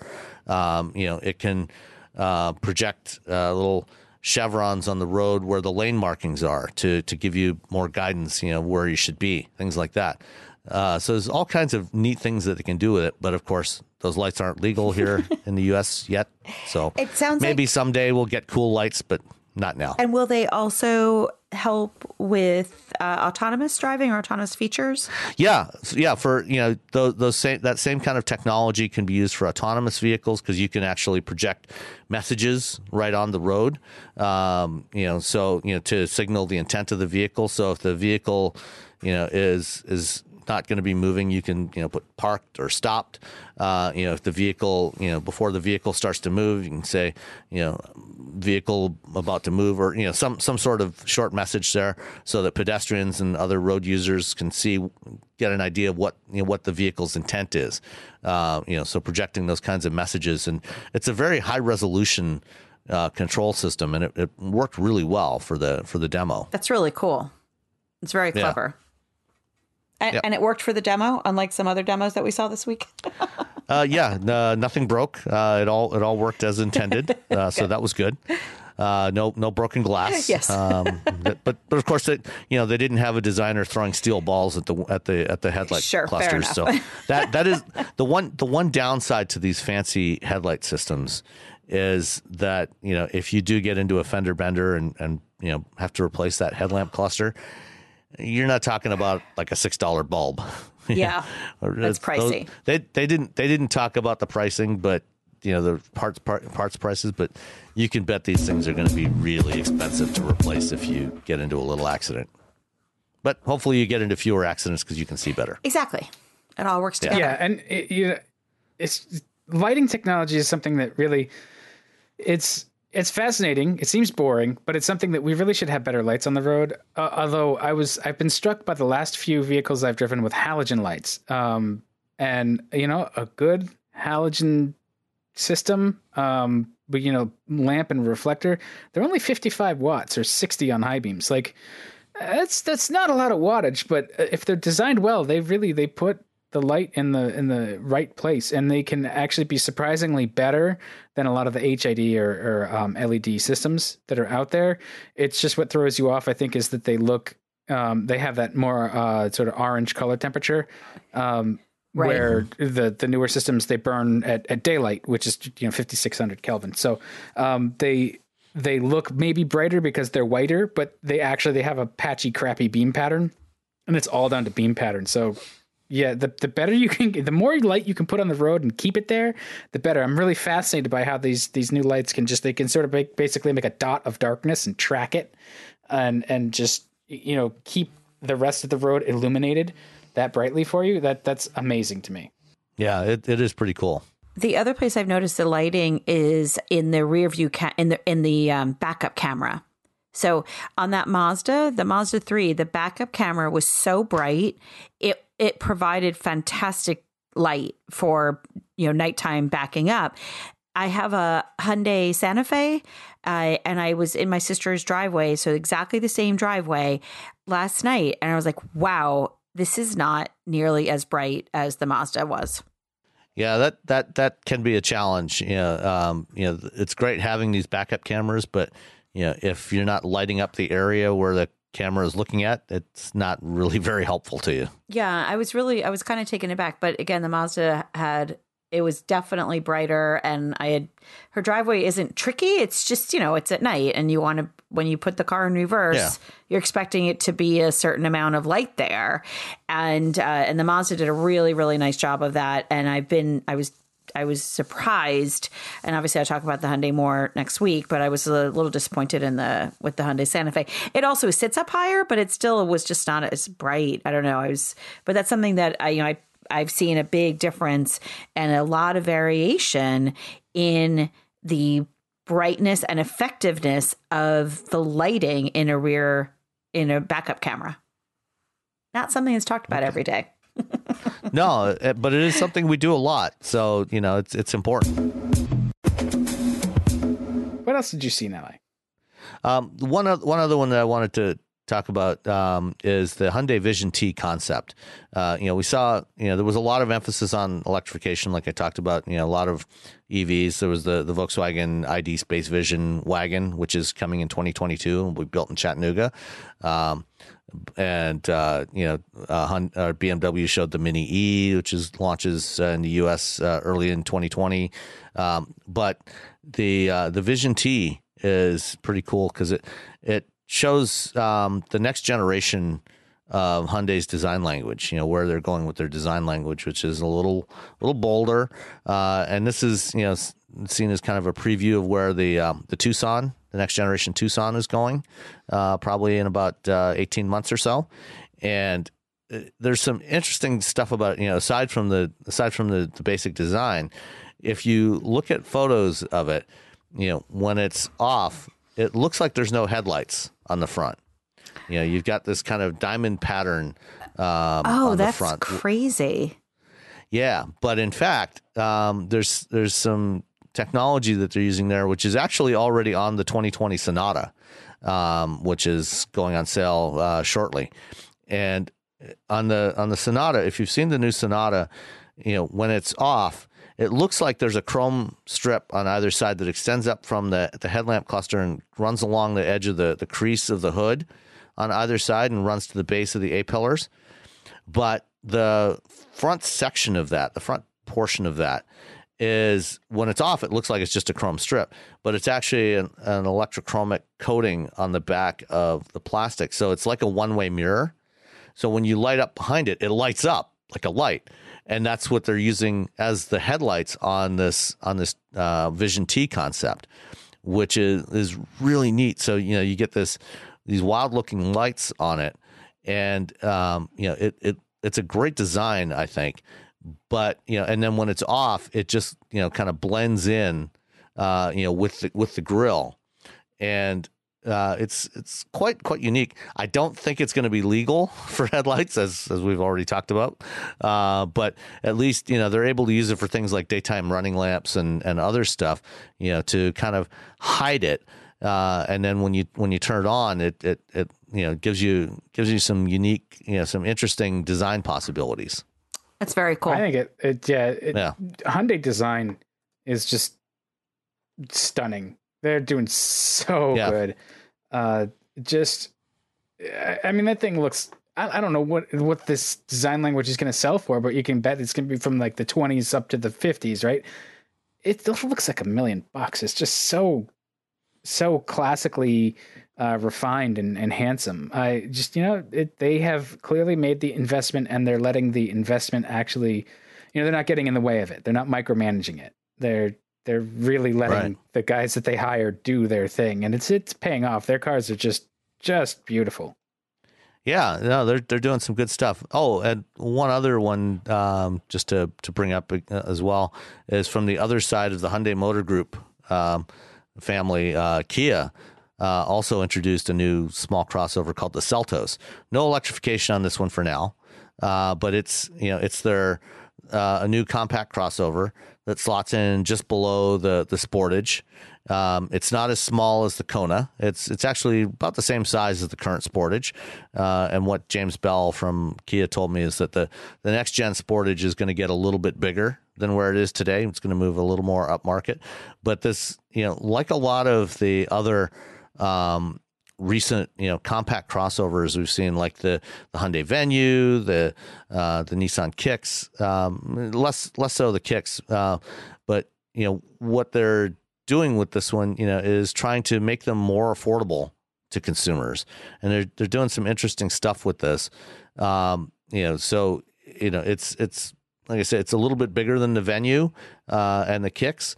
Um, you know it can uh, project uh, little chevrons on the road where the lane markings are to to give you more guidance. You know where you should be, things like that. Uh, so there's all kinds of neat things that they can do with it, but of course those lights aren't legal here in the U.S. yet. So it sounds maybe like- someday we'll get cool lights, but not now. And will they also help with uh, autonomous driving or autonomous features? Yeah, yeah. For you know, those, those same that same kind of technology can be used for autonomous vehicles because you can actually project messages right on the road. Um, you know, so you know to signal the intent of the vehicle. So if the vehicle, you know, is is not going to be moving, you can you know put parked or stopped. Uh, you know, if the vehicle you know before the vehicle starts to move, you can say you know vehicle about to move or you know some some sort of short message there, so that pedestrians and other road users can see get an idea of what you know what the vehicle's intent is. Uh, you know, so projecting those kinds of messages, and it's a very high resolution. Uh, control system, and it, it, worked really well for the for the demo. That's really cool. It's very clever. And, yep. and, it worked for the demo, unlike some other demos that we saw this week. uh, yeah, uh, nothing broke. Uh, it all it all worked as intended, uh, so that was good. Uh, no no broken glass. Yes. Um, but but of course they you know they didn't have a designer throwing steel balls at the at the at the headlight sure, clusters. So that that is the one the one downside to these fancy headlight systems is that you know if you do get into a fender bender and and you know have to replace that headlamp cluster you're not talking about like a six dollar bulb. Yeah, that's pricey. Those, they they didn't they didn't talk about the pricing, but you know the parts part, parts prices. But you can bet these things are going to be really expensive to replace if you get into a little accident. But hopefully you get into fewer accidents because you can see better. Exactly, it all works together. Yeah, and it, you know, it's lighting technology is something that really it's it's fascinating. It seems boring, but it's something that we really should have better lights on the road. Uh, although I was, I've been struck by the last few vehicles I've driven with halogen lights, um, and you know, a good halogen system, um, but you know, lamp and reflector, they're only 55 watts or 60 on high beams. Like, That's that's not a lot of wattage, but uh, if they're designed well, they really they put the light in the in the right place, and they can actually be surprisingly better than a lot of the HID or, or um, LED systems that are out there. It's just what throws you off, I think, is that they look um, they have that more uh, sort of orange color temperature. Um, right. Where the the newer systems they burn at, at daylight, which is you know fifty six hundred Kelvin. So um, they they look maybe brighter because they're whiter, but they actually they have a patchy, crappy beam pattern, and it's all down to beam pattern. So yeah, the the better you can, the more light you can put on the road and keep it there, the better. I'm really fascinated by how these these new lights can just they can sort of make, basically make a dot of darkness and track it, and and just you know keep the rest of the road illuminated that brightly for you. That that's amazing to me. Yeah, it, it is pretty cool. The other place I've noticed the lighting is in the rear view ca- in the in the um, backup camera. So on that Mazda, the Mazda 3, the backup camera was so bright, it it provided fantastic light for, you know, nighttime backing up. I have a Hyundai Santa Fe, uh, and I was in my sister's driveway, so exactly the same driveway last night, and I was like, "Wow, this is not nearly as bright as the Mazda was." Yeah, that that that can be a challenge. You know, um, you know, it's great having these backup cameras, but you know, if you're not lighting up the area where the camera is looking at, it's not really very helpful to you. Yeah, I was really, I was kind of taken aback, but again, the Mazda had it was definitely brighter and i had her driveway isn't tricky it's just you know it's at night and you want to when you put the car in reverse yeah. you're expecting it to be a certain amount of light there and uh, and the mazda did a really really nice job of that and i've been i was I was surprised, and obviously I'll talk about the Hyundai more next week. But I was a little disappointed in the with the Hyundai Santa Fe. It also sits up higher, but it still was just not as bright. I don't know. I was, but that's something that I you know I I've seen a big difference and a lot of variation in the brightness and effectiveness of the lighting in a rear in a backup camera. Not something that's talked about every day. no, eh, but it is something we do a lot. So, you know, it's it's important. What else did you see in LA? Um, one one other one that I wanted to talk about um, is the Hyundai Vision T concept. Uh, you know, we saw, you know, there was a lot of emphasis on electrification, like I talked about. You know, a lot of EVs. There was the the Volkswagen ID Space Vision wagon, which is coming in 2022 and will be built in Chattanooga. Um, and uh, you know, uh, BMW showed the Mini E, which is launches uh, in the U.S. Uh, early in 2020. Um, but the uh, the Vision T is pretty cool because it it shows um, the next generation of Hyundai's design language. You know where they're going with their design language, which is a little little bolder. And this is you know seen as kind of a preview of where the um, the Tucson, the next generation Tucson, is going, uh, probably in about uh, eighteen months or so. And uh, there's some interesting stuff about you know aside from the aside from the, the basic design. If you look at photos of it, you know when it's off, it looks like there's no headlights on the front. You know, you've got this kind of diamond pattern. Um, oh, that's crazy. Yeah, but in fact, um, there's there's some technology that they're using there, which is actually already on the 2020 Sonata, um, which is going on sale uh, shortly. And on the on the Sonata, if you've seen the new Sonata, you know when it's off, it looks like there's a chrome strip on either side that extends up from the, the headlamp cluster and runs along the edge of the, the crease of the hood on either side and runs to the base of the A pillars. But the front section of that, the front portion of that, is when it's off, it looks like it's just a chrome strip, but it's actually an, an electrochromic coating on the back of the plastic. So it's like a one way mirror. So when you light up behind it, it lights up like a light and that's what they're using as the headlights on this on this uh, Vision T concept, which is is really neat. So you know you get this these wild looking lights on it, and um, you know it it it's a great design, I think. But you know, and then when it's off, it just you know kind of blends in, uh, you know, with the with the grill, and uh, it's it's quite quite unique. I don't think it's going to be legal for headlights, as as we've already talked about. Uh, but at least you know they're able to use it for things like daytime running lamps and and other stuff. You know to kind of hide it. Uh, and then when you when you turn it on, it it it you know gives you gives you some unique you know some interesting design possibilities. That's very cool. I think it, it yeah, it, Yeah. Hyundai design is just stunning. They're doing so Yeah. good. Uh, just, I- I mean, that thing looks. I, I don't know what what this design language is going to sell for, but you can bet it's going to be from like the 20s up to the 50s, right? It looks like a million bucks. It's just so, so classically uh, refined and, and handsome. I just, you know, it, they have clearly made the investment and they're letting the investment actually, you know, they're not getting in the way of it. They're not micromanaging it. They're, they're really letting Right. the guys that they hire do their thing. And it's, it's paying off. Their cars are just, just beautiful. Yeah, no, they're they're doing some good stuff. Oh, and one other one, um, just to to bring up uh, as well, is from the other side of the Hyundai Motor Group um, family. Uh, Kia uh, also introduced a new small crossover called the Seltos. No electrification on this one for now, uh, but it's you know it's their uh, a new compact crossover that slots in just below the the Sportage. Um, it's not as small as the Kona. It's it's actually about the same size as the current Sportage. Uh, and what James Bell from Kia told me is that the the next gen Sportage is going to get a little bit bigger than where it is today. It's going to move a little more upmarket. But this, you know, like a lot of the other um, recent, you know, compact crossovers we've seen, like the the Hyundai Venue, the uh, the Nissan Kicks, um, less less so the Kicks, uh, but you know what they're doing with this one, you know, is trying to make them more affordable to consumers, and they're they're doing some interesting stuff with this. Um, you know, so you know, it's it's like I said, it's a little bit bigger than the venue uh, and the kicks,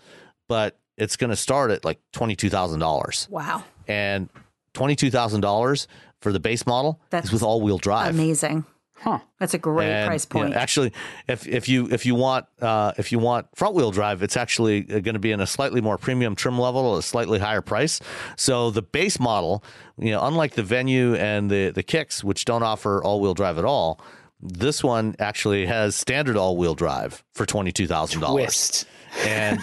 but it's going to start at like twenty two thousand dollars, wow. and twenty two thousand dollars for the base model That's is with all wheel drive. Amazing. Huh. That's a great And, price you know, point. actually, if if you if you want uh, if you want front wheel drive, it's actually going to be in a slightly more premium trim level, at a slightly higher price. So the base model, you know, unlike the Venue and the the Kicks, which don't offer all wheel drive at all, this one actually has standard all wheel drive for twenty two thousand dollars. And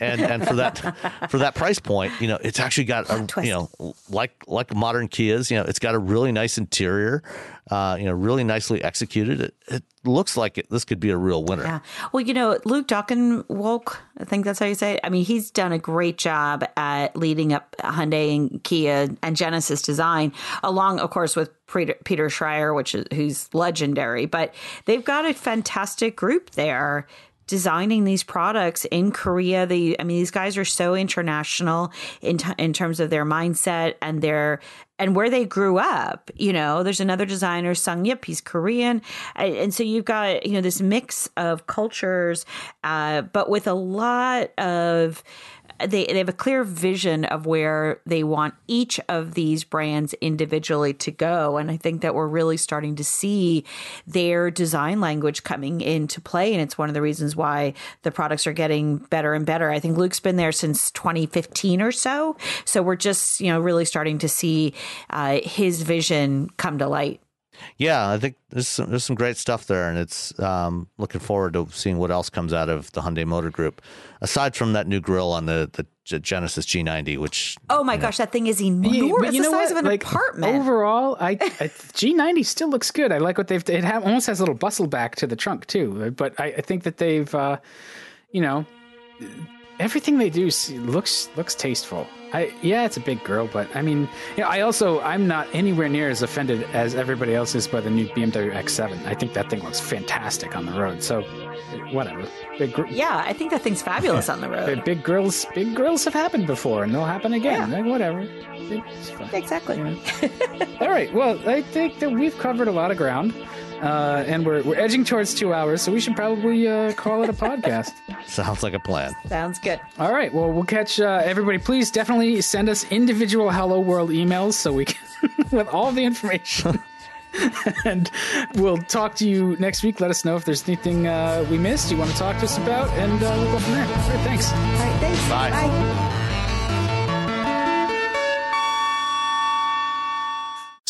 and and for that for that price point, you know, it's actually got a Twist. you know like like modern Kias, you know, it's got a really nice interior, uh, you know, really nicely executed. It, it looks like it, this could be a real winner. Yeah. Well, you know, Luc Donckerwolke, I think that's how you say it. I mean, he's done a great job at leading up Hyundai and Kia and Genesis design, along, of course, with Peter, Peter Schreier, which is who's legendary. But they've got a fantastic group there designing these products in Korea. The I mean, these guys are so international in t- in terms of their mindset and their and where they grew up. You know, there's another designer, Sung Yip. He's Korean, and, and so you've got you know this mix of cultures, uh, but with a lot of they, they have a clear vision of where they want each of these brands individually to go. And I think that we're really starting to see their design language coming into play. And it's one of the reasons why the products are getting better and better. I think Luke's been there since 2015 or so. So we're just, you know, really starting to see uh, his vision come to light. Yeah, I think there's some, there's some great stuff there, and it's um, looking forward to seeing what else comes out of the Hyundai Motor Group, aside from that new grill on the the Genesis G90, which Oh my gosh, that thing is enormous. Yeah, it's you the know size what? of an Like, apartment. Overall, I, I G90 still looks good. I like what they've. It ha- almost has a little bustle back to the trunk too. But I, I think that they've, uh, you know, everything they do looks looks tasteful. I yeah, it's a big girl, but I mean, you know, I also I'm not anywhere near as offended as everybody else is by the new BMW X7. I think that thing looks fantastic on the road. So whatever. Big gr- yeah, I think that thing's fabulous on the road. big, grills, big grills have happened before, and they'll happen again. Like, whatever. Exactly. All right. Well, I think that we've covered a lot of ground, uh, and we're we're edging towards two hours, so we should probably uh, call it a podcast. sounds like a plan. Sounds good. All right. Well, we'll catch uh, everybody. Please definitely send us individual Hello World emails so we can with all the information. and we'll talk to you next week. Let us know if there's anything uh, we missed you want to talk to us about, and uh, we'll go from there. All right, thanks. All right, thanks. Bye.